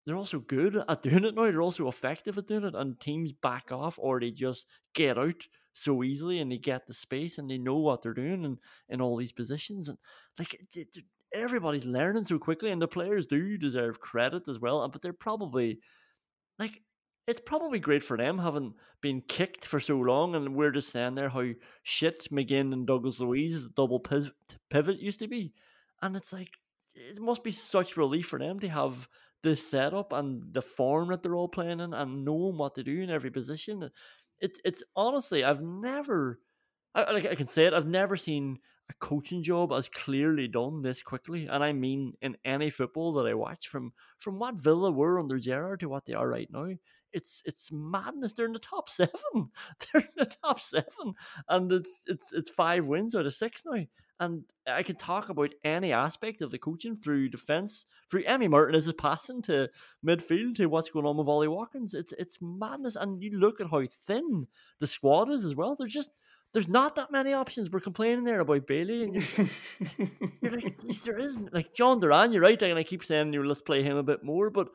they're also good at doing it now. They're also effective at doing it, and teams back off or they just get out so easily and they get the space and they know what they're doing and in all these positions. And like everybody's learning so quickly, and the players do deserve credit as well. But they're probably like it's probably great for them having been kicked for so long, and we're just saying there how shit McGinn and Douglas Luiz double piv- pivot used to be, and it's like it must be such relief for them to have this setup and the form that they're all playing in and knowing what to do in every position. It, it's honestly, I've never, I, like I can say it, I've never seen a coaching job as clearly done this quickly, and I mean in any football that I watch from from what Villa were under Gerrard to what they are right now. It's it's madness. They're in the top seven. They're in the top seven, and it's it's it's five wins out of six now. And I can talk about any aspect of the coaching through defense, through Emi Martin as Martinez's passing to midfield to what's going on with Ollie Watkins. It's it's madness. And you look at how thin the squad is as well. There's just there's not that many options. We're complaining there about Bailey, and you're, you're like, "Yes, there isn't. Like Jhon Duran, you're right, and I keep saying, you know, let's play him a bit more, but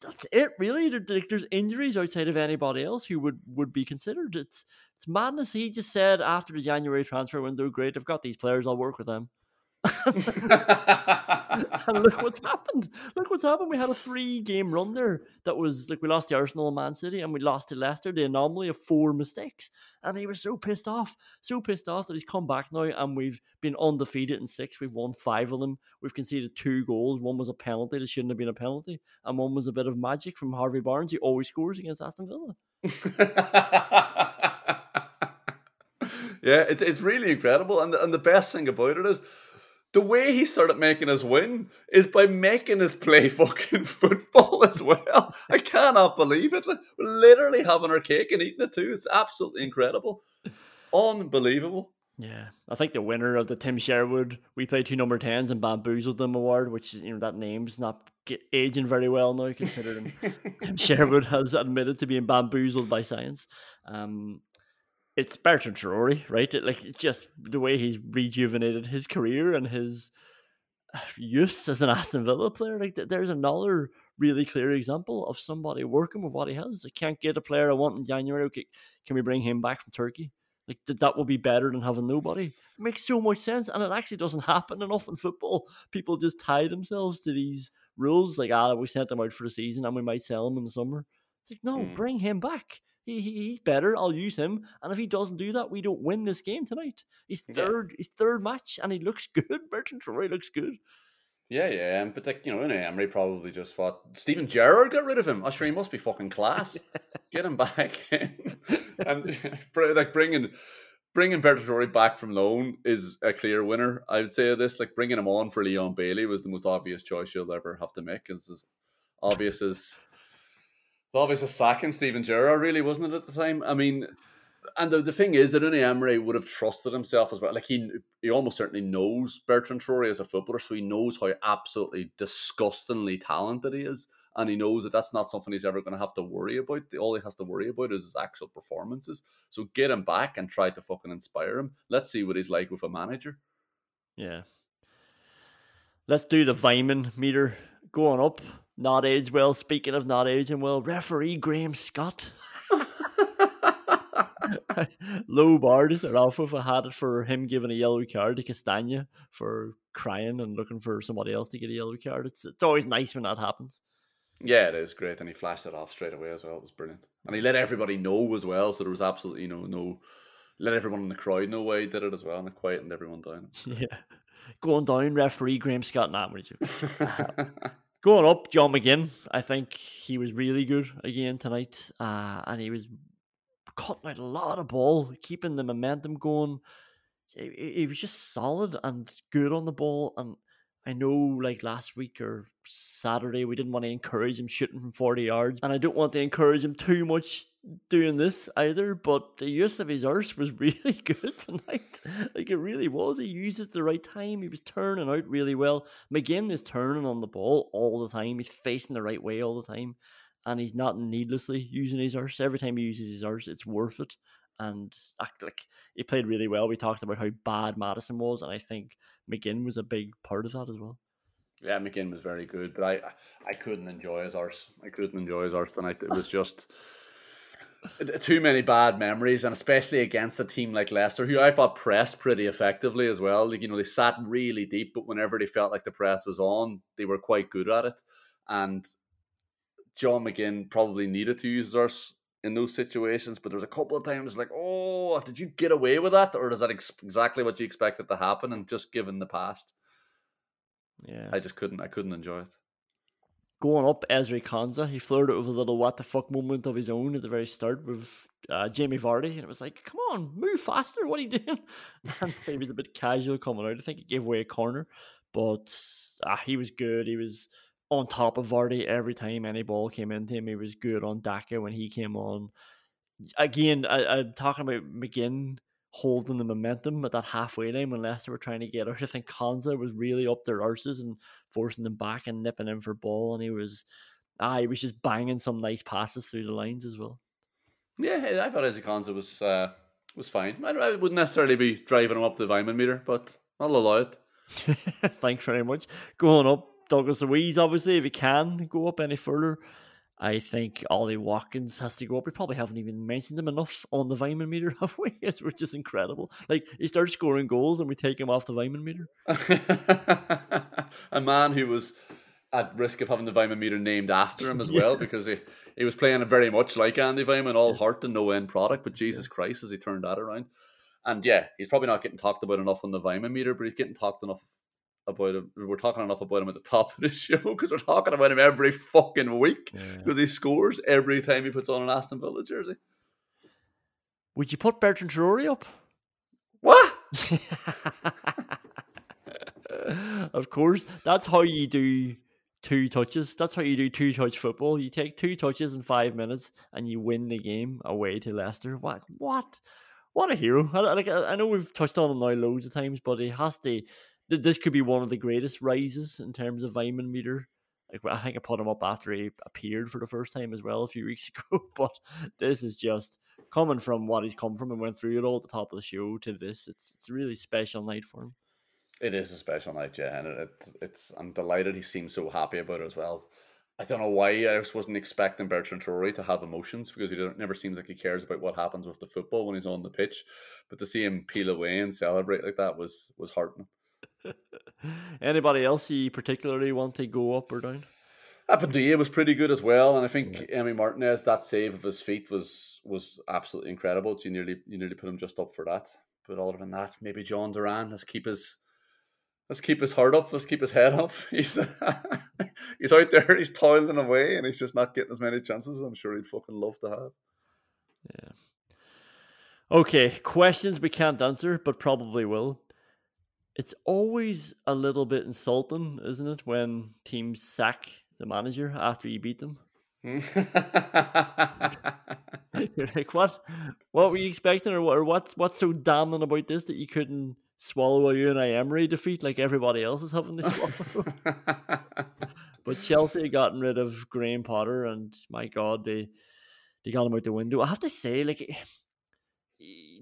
that's it, really. There's injuries outside of anybody else who would would be considered. It's it's madness. He just said after the January transfer window, great, I've got these players, I'll work with them. and look what's happened. Look what's happened. We had a three game run there that was like we lost to Arsenal and Man City and we lost to Leicester, the anomaly of four mistakes. And he was so pissed off, so pissed off that he's come back now and we've been undefeated in six. We've won five of them. We've conceded two goals. One was a penalty that shouldn't have been a penalty, and one was a bit of magic from Harvey Barnes. He always scores against Aston Villa. yeah, it's it's really incredible, and the, and the best thing about it is the way he started making us win is by making us play fucking football as well. I cannot believe it. We're literally having our cake and eating it too. It's absolutely incredible, unbelievable. Yeah, I think the winner of the Tim Sherwood "We Play Two Number Tens and Bamboozled Them" award, which you know that name's not get, aging very well now, considering Tim Sherwood has admitted to being bamboozled by science. Um, it's Bertrand Traore, right? It, like it's just the way he's rejuvenated his career and his use as an Aston Villa player. Like there's another really clear example of somebody working with what he has. I can't get a player I want in January. Okay, can we bring him back from Turkey? Like th- that will be better than having nobody. It makes so much sense, and it actually doesn't happen enough in football. People just tie themselves to these rules, like ah, we sent him out for the season and we might sell him in the summer. It's like no, Mm. bring him back. He, he he's better. I'll use him, and if he doesn't do that, we don't win this game tonight. He's Yeah. third. His third match, and he looks good. Bertrand Troy looks good. Yeah, yeah, and but like you know, Unai Emery probably just thought Steven Gerrard got rid of him. I'm sure he must be fucking class. Get him back, and like bringing bringing Bertrand back from loan is a clear winner. I would say this, like bringing him on for Leon Bailey was the most obvious choice you'll ever have to make. It's as obvious as as obvious as sacking Steven Gerrard, really, wasn't it at the time? I mean, and the, the thing is that Unai Emery would have trusted himself as well. Like he, he almost certainly knows Bertrand Traore as a footballer, so he knows how absolutely disgustingly talented he is. and he knows that that's not something he's ever going to have to worry about. All he has to worry about is his actual performances. So get him back and try to fucking inspire him. Let's see what he's like with a manager. Yeah. Let's do the Weimann meter going up. Not aged well. Speaking of not aging well, referee Graham Scott. Low bar to start off with. I had it for him giving a yellow card to Castagna for crying and looking for somebody else to get a yellow card. It's it's always nice when that happens. Yeah, it is great, and he flashed it off straight away as well. It was brilliant, and he let everybody know as well. So there was absolutely no no let everyone in the crowd know why he did it as well, and it quietened everyone down. Yeah, going down, referee Graham Scott. Nah, what did you? Going up, John McGinn. I think he was really good again tonight, uh, and he was cutting out a lot of ball, keeping the momentum going. He, was just solid and good on the ball, and I know like last week or Saturday we didn't want to encourage him shooting from 40 yards and I don't want to encourage him too much doing this either but the use of his arse was really good tonight. Like it really was. He used it at the right time. He was turning out really well. McGinn is turning on the ball all the time. He's facing the right way all the time and he's not needlessly using his arse. Every time he uses his arse it's worth it and act like he played really well we talked about how bad Maddison was and I think McGinn was a big part of that as well. Yeah, McGinn was very good, but I I couldn't enjoy his arse. I couldn't enjoy his arse tonight. It was just too many bad memories, and especially against a team like Leicester, who I thought pressed pretty effectively as well. Like you know, they sat really deep, but whenever they felt like the press was on, they were quite good at it. And John McGinn probably needed to use his arse in those situations, but there's a couple of times like, oh, did you get away with that, or is that ex- exactly what you expected to happen? And just given the past, yeah, I just couldn't, I couldn't enjoy it. Going up, Ezri Konsa, he flirted with a little what the fuck moment of his own at the very start with uh, Jamie Vardy, and it was like, come on, move faster, what are you doing? And he was a bit casual coming out. I think he gave away a corner, but uh, he was good. He was on top of Vardy every time any ball came into him. He was good on Daka when he came on. Again, I, am talking about McGinn holding the momentum at that halfway line when Leicester were trying to get out. I think Konsa was really up their arses and forcing them back and nipping in for ball, and he was ah, he was just banging some nice passes through the lines as well. Yeah, I thought Ezri Konsa was uh, was fine. I, I, wouldn't necessarily be driving him up the Weimann meter, but I'll allow it. Thanks very much. Going up, Douglas Luiz, obviously, if he can go up any further. I think Ollie Watkins has to go up. We probably haven't even mentioned him enough on the Weimann meter, have we? It's which is incredible. Like he starts scoring goals and we take him off the Weimann meter. a man who was at risk of having the Weimann meter named after him as well because he, he was playing very much like Andy Weimann, all heart and no end product. But Jesus yeah. Christ, as he turned that around. And yeah, he's probably not getting talked about enough on the Weimann meter, but he's getting talked enough about him. We're talking enough about him at the top of the show because we're talking about him every fucking week because yeah. he scores every time he puts on an Aston Villa jersey. Would you put Bertrand Traore up? What? of course, that's how you do two touches. That's how you do two touch football. You take two touches in five minutes and you win the game away to Leicester. What? What? What a hero! I, like I know we've touched on him now loads of times, but he has to this could be one of the greatest rises in terms of Weimann meter. Like, I think I put him up after he appeared for the first time as well a few weeks ago. But this is just coming from what he's come from and went through it all at the top of the show to this. It's it's a really special night for him. It is a special night, yeah, and it, it's I'm delighted he seems so happy about it as well. I don't know why I just wasn't expecting Bertrand Traore to have emotions because he never seems like he cares about what happens with the football when he's on the pitch. But to see him peel away and celebrate like that was was heartening. Anybody else you particularly want to go up or down? Appendia was pretty good as well, and I think yeah. Emi Martinez that save of his feet was was absolutely incredible. So you nearly you nearly put him just up for that. But other than that, maybe Jhon Duran. Let's keep his let's keep his heart up. Let's keep his head up. He's he's out there. He's toiling away, and he's just not getting as many chances. I'm sure he'd fucking love to have. Yeah. Okay, questions we can't answer, but probably will it's always a little bit insulting, isn't it, when teams sack the manager after you beat them? You're like, what? What were you expecting, or, what, or what's what's so damning about this that you couldn't swallow a Unai Emery defeat like everybody else is having to swallow? But Chelsea had gotten rid of Graham Potter, and my God, they they got him out the window. I have to say, like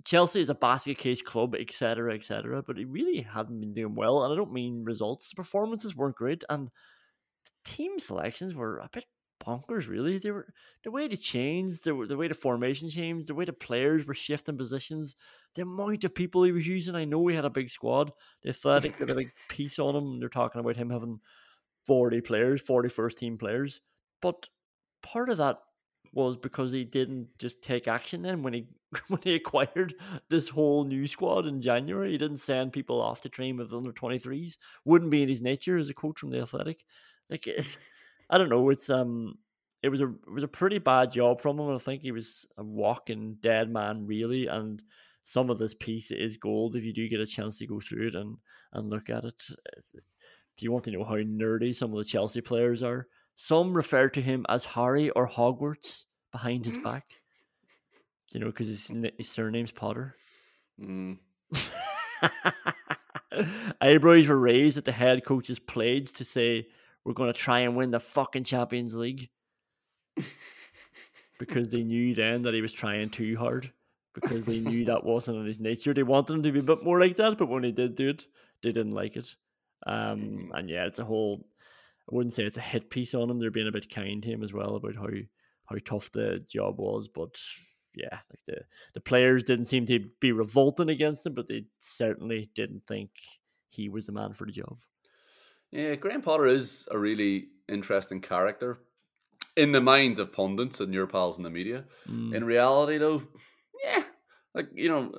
Chelsea is a basket case club, etc., etc. But it really hadn't been doing well, and I don't mean results. The performances weren't great, and the team selections were a bit bonkers. Really, they were the way they changed, the, the way the formation changed, the way the players were shifting positions, the amount of people he was using. I know he had a big squad. The Athletic did a big piece on him. They're talking about him having forty players, forty first team players, but part of that was because he didn't just take action then when he when he acquired this whole new squad in January. He didn't send people off to train with under 23s. Wouldn't be in his nature as a coach from the Athletic. Like it's I don't know, it's um it was a it was a pretty bad job from him. I think he was a walking dead man really and some of this piece is gold if you do get a chance to go through it and and look at it. If you want to know how nerdy some of the Chelsea players are, some refer to him as Harry or Hogwarts behind his back. You know, because his, his surname's Potter. Mm. Eyebrows were raised at the head coach's plaids to say, We're going to try and win the fucking Champions League. because they knew then that he was trying too hard. Because they knew that wasn't in his nature. They wanted him to be a bit more like that, but when he did do it, they didn't like it. Um, and yeah, it's a whole. I wouldn't say it's a hit piece on him. They're being a bit kind to him as well about how how tough the job was. But yeah, like the the players didn't seem to be revolting against him, but they certainly didn't think he was the man for the job. Yeah, Graham Potter is a really interesting character in the minds of pundits and your pals in the media. Mm. In reality, though, yeah, like you know,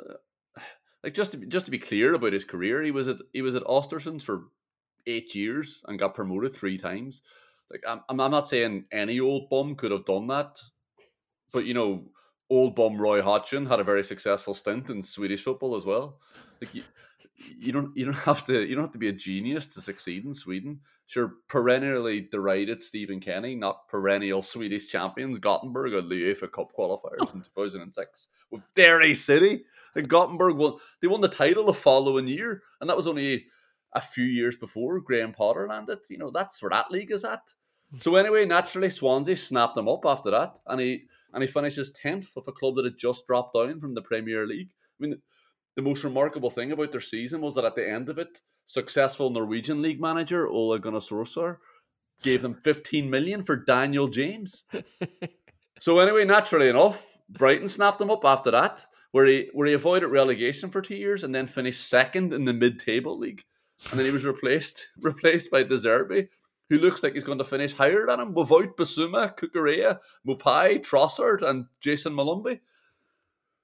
like just to be, just to be clear about his career, he was at he was at Ostersunds for eight years and got promoted three times. Like I'm I'm not saying any old bum could have done that, but you know, old bum Roy Hodgson had a very successful stint in Swedish football as well. Like you, you don't you don't have to you don't have to be a genius to succeed in Sweden. Sure, perennially derided Stephen Kenny, not perennial Swedish champions Gothenburg at the UEFA Cup qualifiers in 2006 with Derry City. And Gothenburg won they won the title the following year, and that was only a few years before Graham Potter landed. You know, that's where that league is at. Hmm. So anyway, naturally Swansea snapped him up after that, and he and he finishes tenth with a club that had just dropped down from the Premier League. I mean, the most remarkable thing about their season was that at the end of it, successful Norwegian league manager Ole Gunnar Solskjaer gave them 15 million for Daniel James. so anyway, naturally enough, Brighton snapped him up after that, where he where he avoided relegation for two years and then finished second in the mid-table league, and then he was replaced replaced by De Zerbi, who looks like he's going to finish higher than him without Bissouma, Cucurella, Maupay, Trossard, and Jayson Molumby.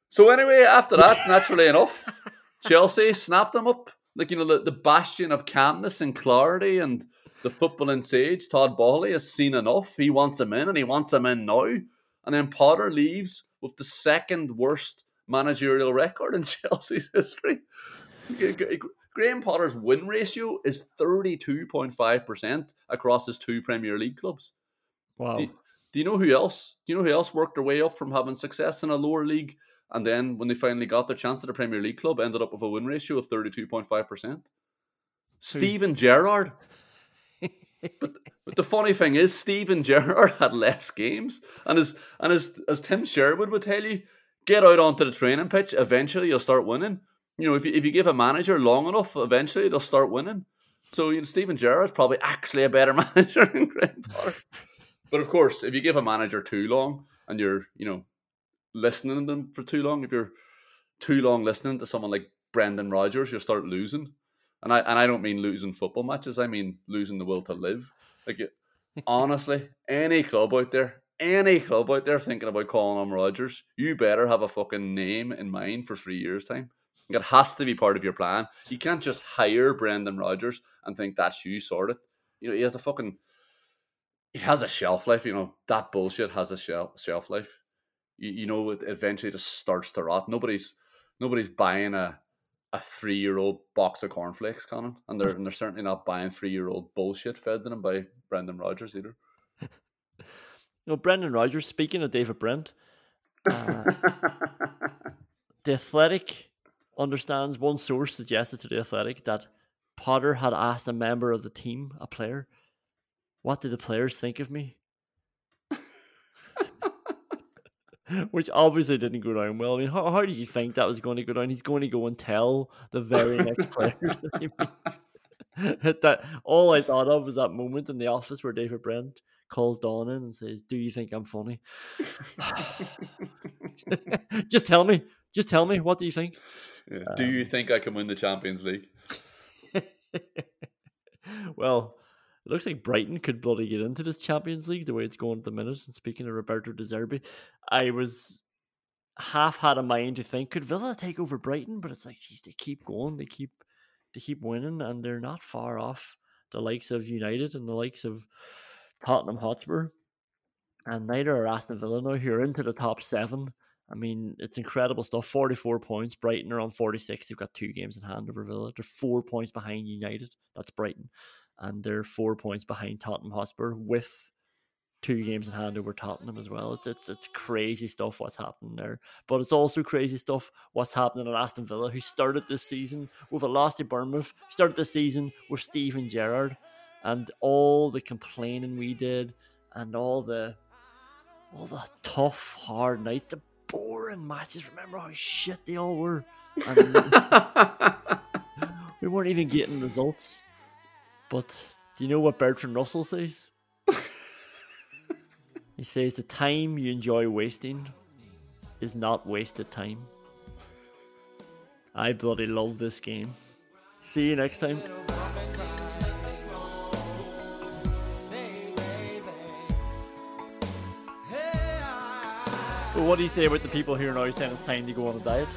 So anyway, after that, naturally enough, Chelsea snapped him up. Like, you know, the, the bastion of calmness and clarity and the footballing sage, Todd Boehly, has seen enough. He wants him in and he wants him in now. And then Potter leaves with the second worst managerial record in Chelsea's history. Graham Potter's win ratio is 32.5% across his two Premier League clubs. Wow. Do, do, you know who else? Do you know who else worked their way up from having success in a lower league and then when they finally got their chance at a Premier League club ended up with a win ratio of 32.5%? Steven Gerrard. but but the funny thing is Steven Gerrard had less games and as and as as Tim Sherwood would tell you, get out onto the training pitch, eventually you'll start winning you know, if you, if you give a manager long enough, eventually they'll start winning. So you know, Gerrard's probably actually a better manager than Graham Potter. But of course, if you give a manager too long and you're, you know, listening to them for too long, if you're too long listening to someone like Brendan Rodgers, you'll start losing. And I and I don't mean losing football matches. I mean losing the will to live. Like honestly, any club out there, any club out there thinking about calling on Rodgers, you better have a fucking name in mind for three years' time. It has to be part of your plan. You can't just hire Brendan Rodgers and think that's you sorted. You know, he has a fucking he has a shelf life, you know, that bullshit has a shelf shelf life. You, you know, it eventually just starts to rot. Nobody's nobody's buying a a three year old box of cornflakes, Conan. And they're and they're certainly not buying three year old bullshit fed to them by Brendan Rodgers either. you know, Brendan Rodgers, speaking of David Brent, uh, the athletic understands. One source suggested to the Athletic that Potter had asked a member of the team, a player, What do the players think of me? Which obviously didn't go down well. I mean, how, how did you think that was going to go down? He's going to go and tell the very next player that he meets. that all I thought of was that moment in the office where David Brent calls Don in and says, "Do you think I'm funny?" Just tell me. Just tell me. What do you think? Yeah. Do you um, think I can win the Champions League? well, it looks like Brighton could bloody get into this Champions League the way it's going at the minute. And speaking of Roberto De Zerbi, I was half had a mind to think could Villa take over Brighton, but it's like, geez, they keep going, they keep they keep winning, and they're not far off the likes of United and the likes of Tottenham Hotspur, and neither are Aston Villa now, who are into the top seven. I mean, it's incredible stuff. 44 points. Brighton are on 46. They've got two games in hand over Villa. They're four points behind United. That's Brighton. And they're four points behind Tottenham Hotspur with two games in hand over Tottenham as well. It's, it's it's crazy stuff what's happening there. But it's also crazy stuff what's happening at Aston Villa, who started this season with a loss to Bournemouth, started the season with Steven Gerrard, and all the complaining we did, and all the all the tough, hard nights, the boring matches. Remember how shit they all were. We weren't even getting results. But do you know what Bertrand Russell says? he says the time you enjoy wasting is not wasted time. I bloody love this game. See you next time. But what do you say about the people here now saying it's time to go on a diet?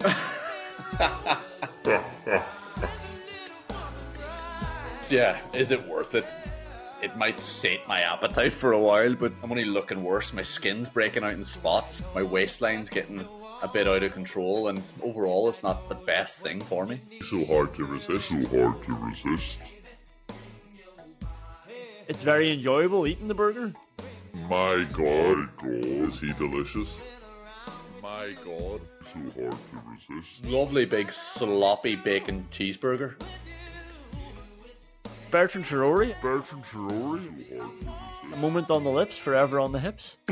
yeah, is it worth it? It might sate my appetite for a while, but I'm only looking worse. My skin's breaking out in spots, my waistline's getting a bit out of control, and overall, it's not the best thing for me. So hard to resist, so hard to resist. It's very enjoyable eating the burger. My god, is he delicious? My god, so hard to resist. Lovely big sloppy bacon cheeseburger. Bertrand Traore, Bertrand Traore, so hard to resist. a moment on the lips, forever on the hips.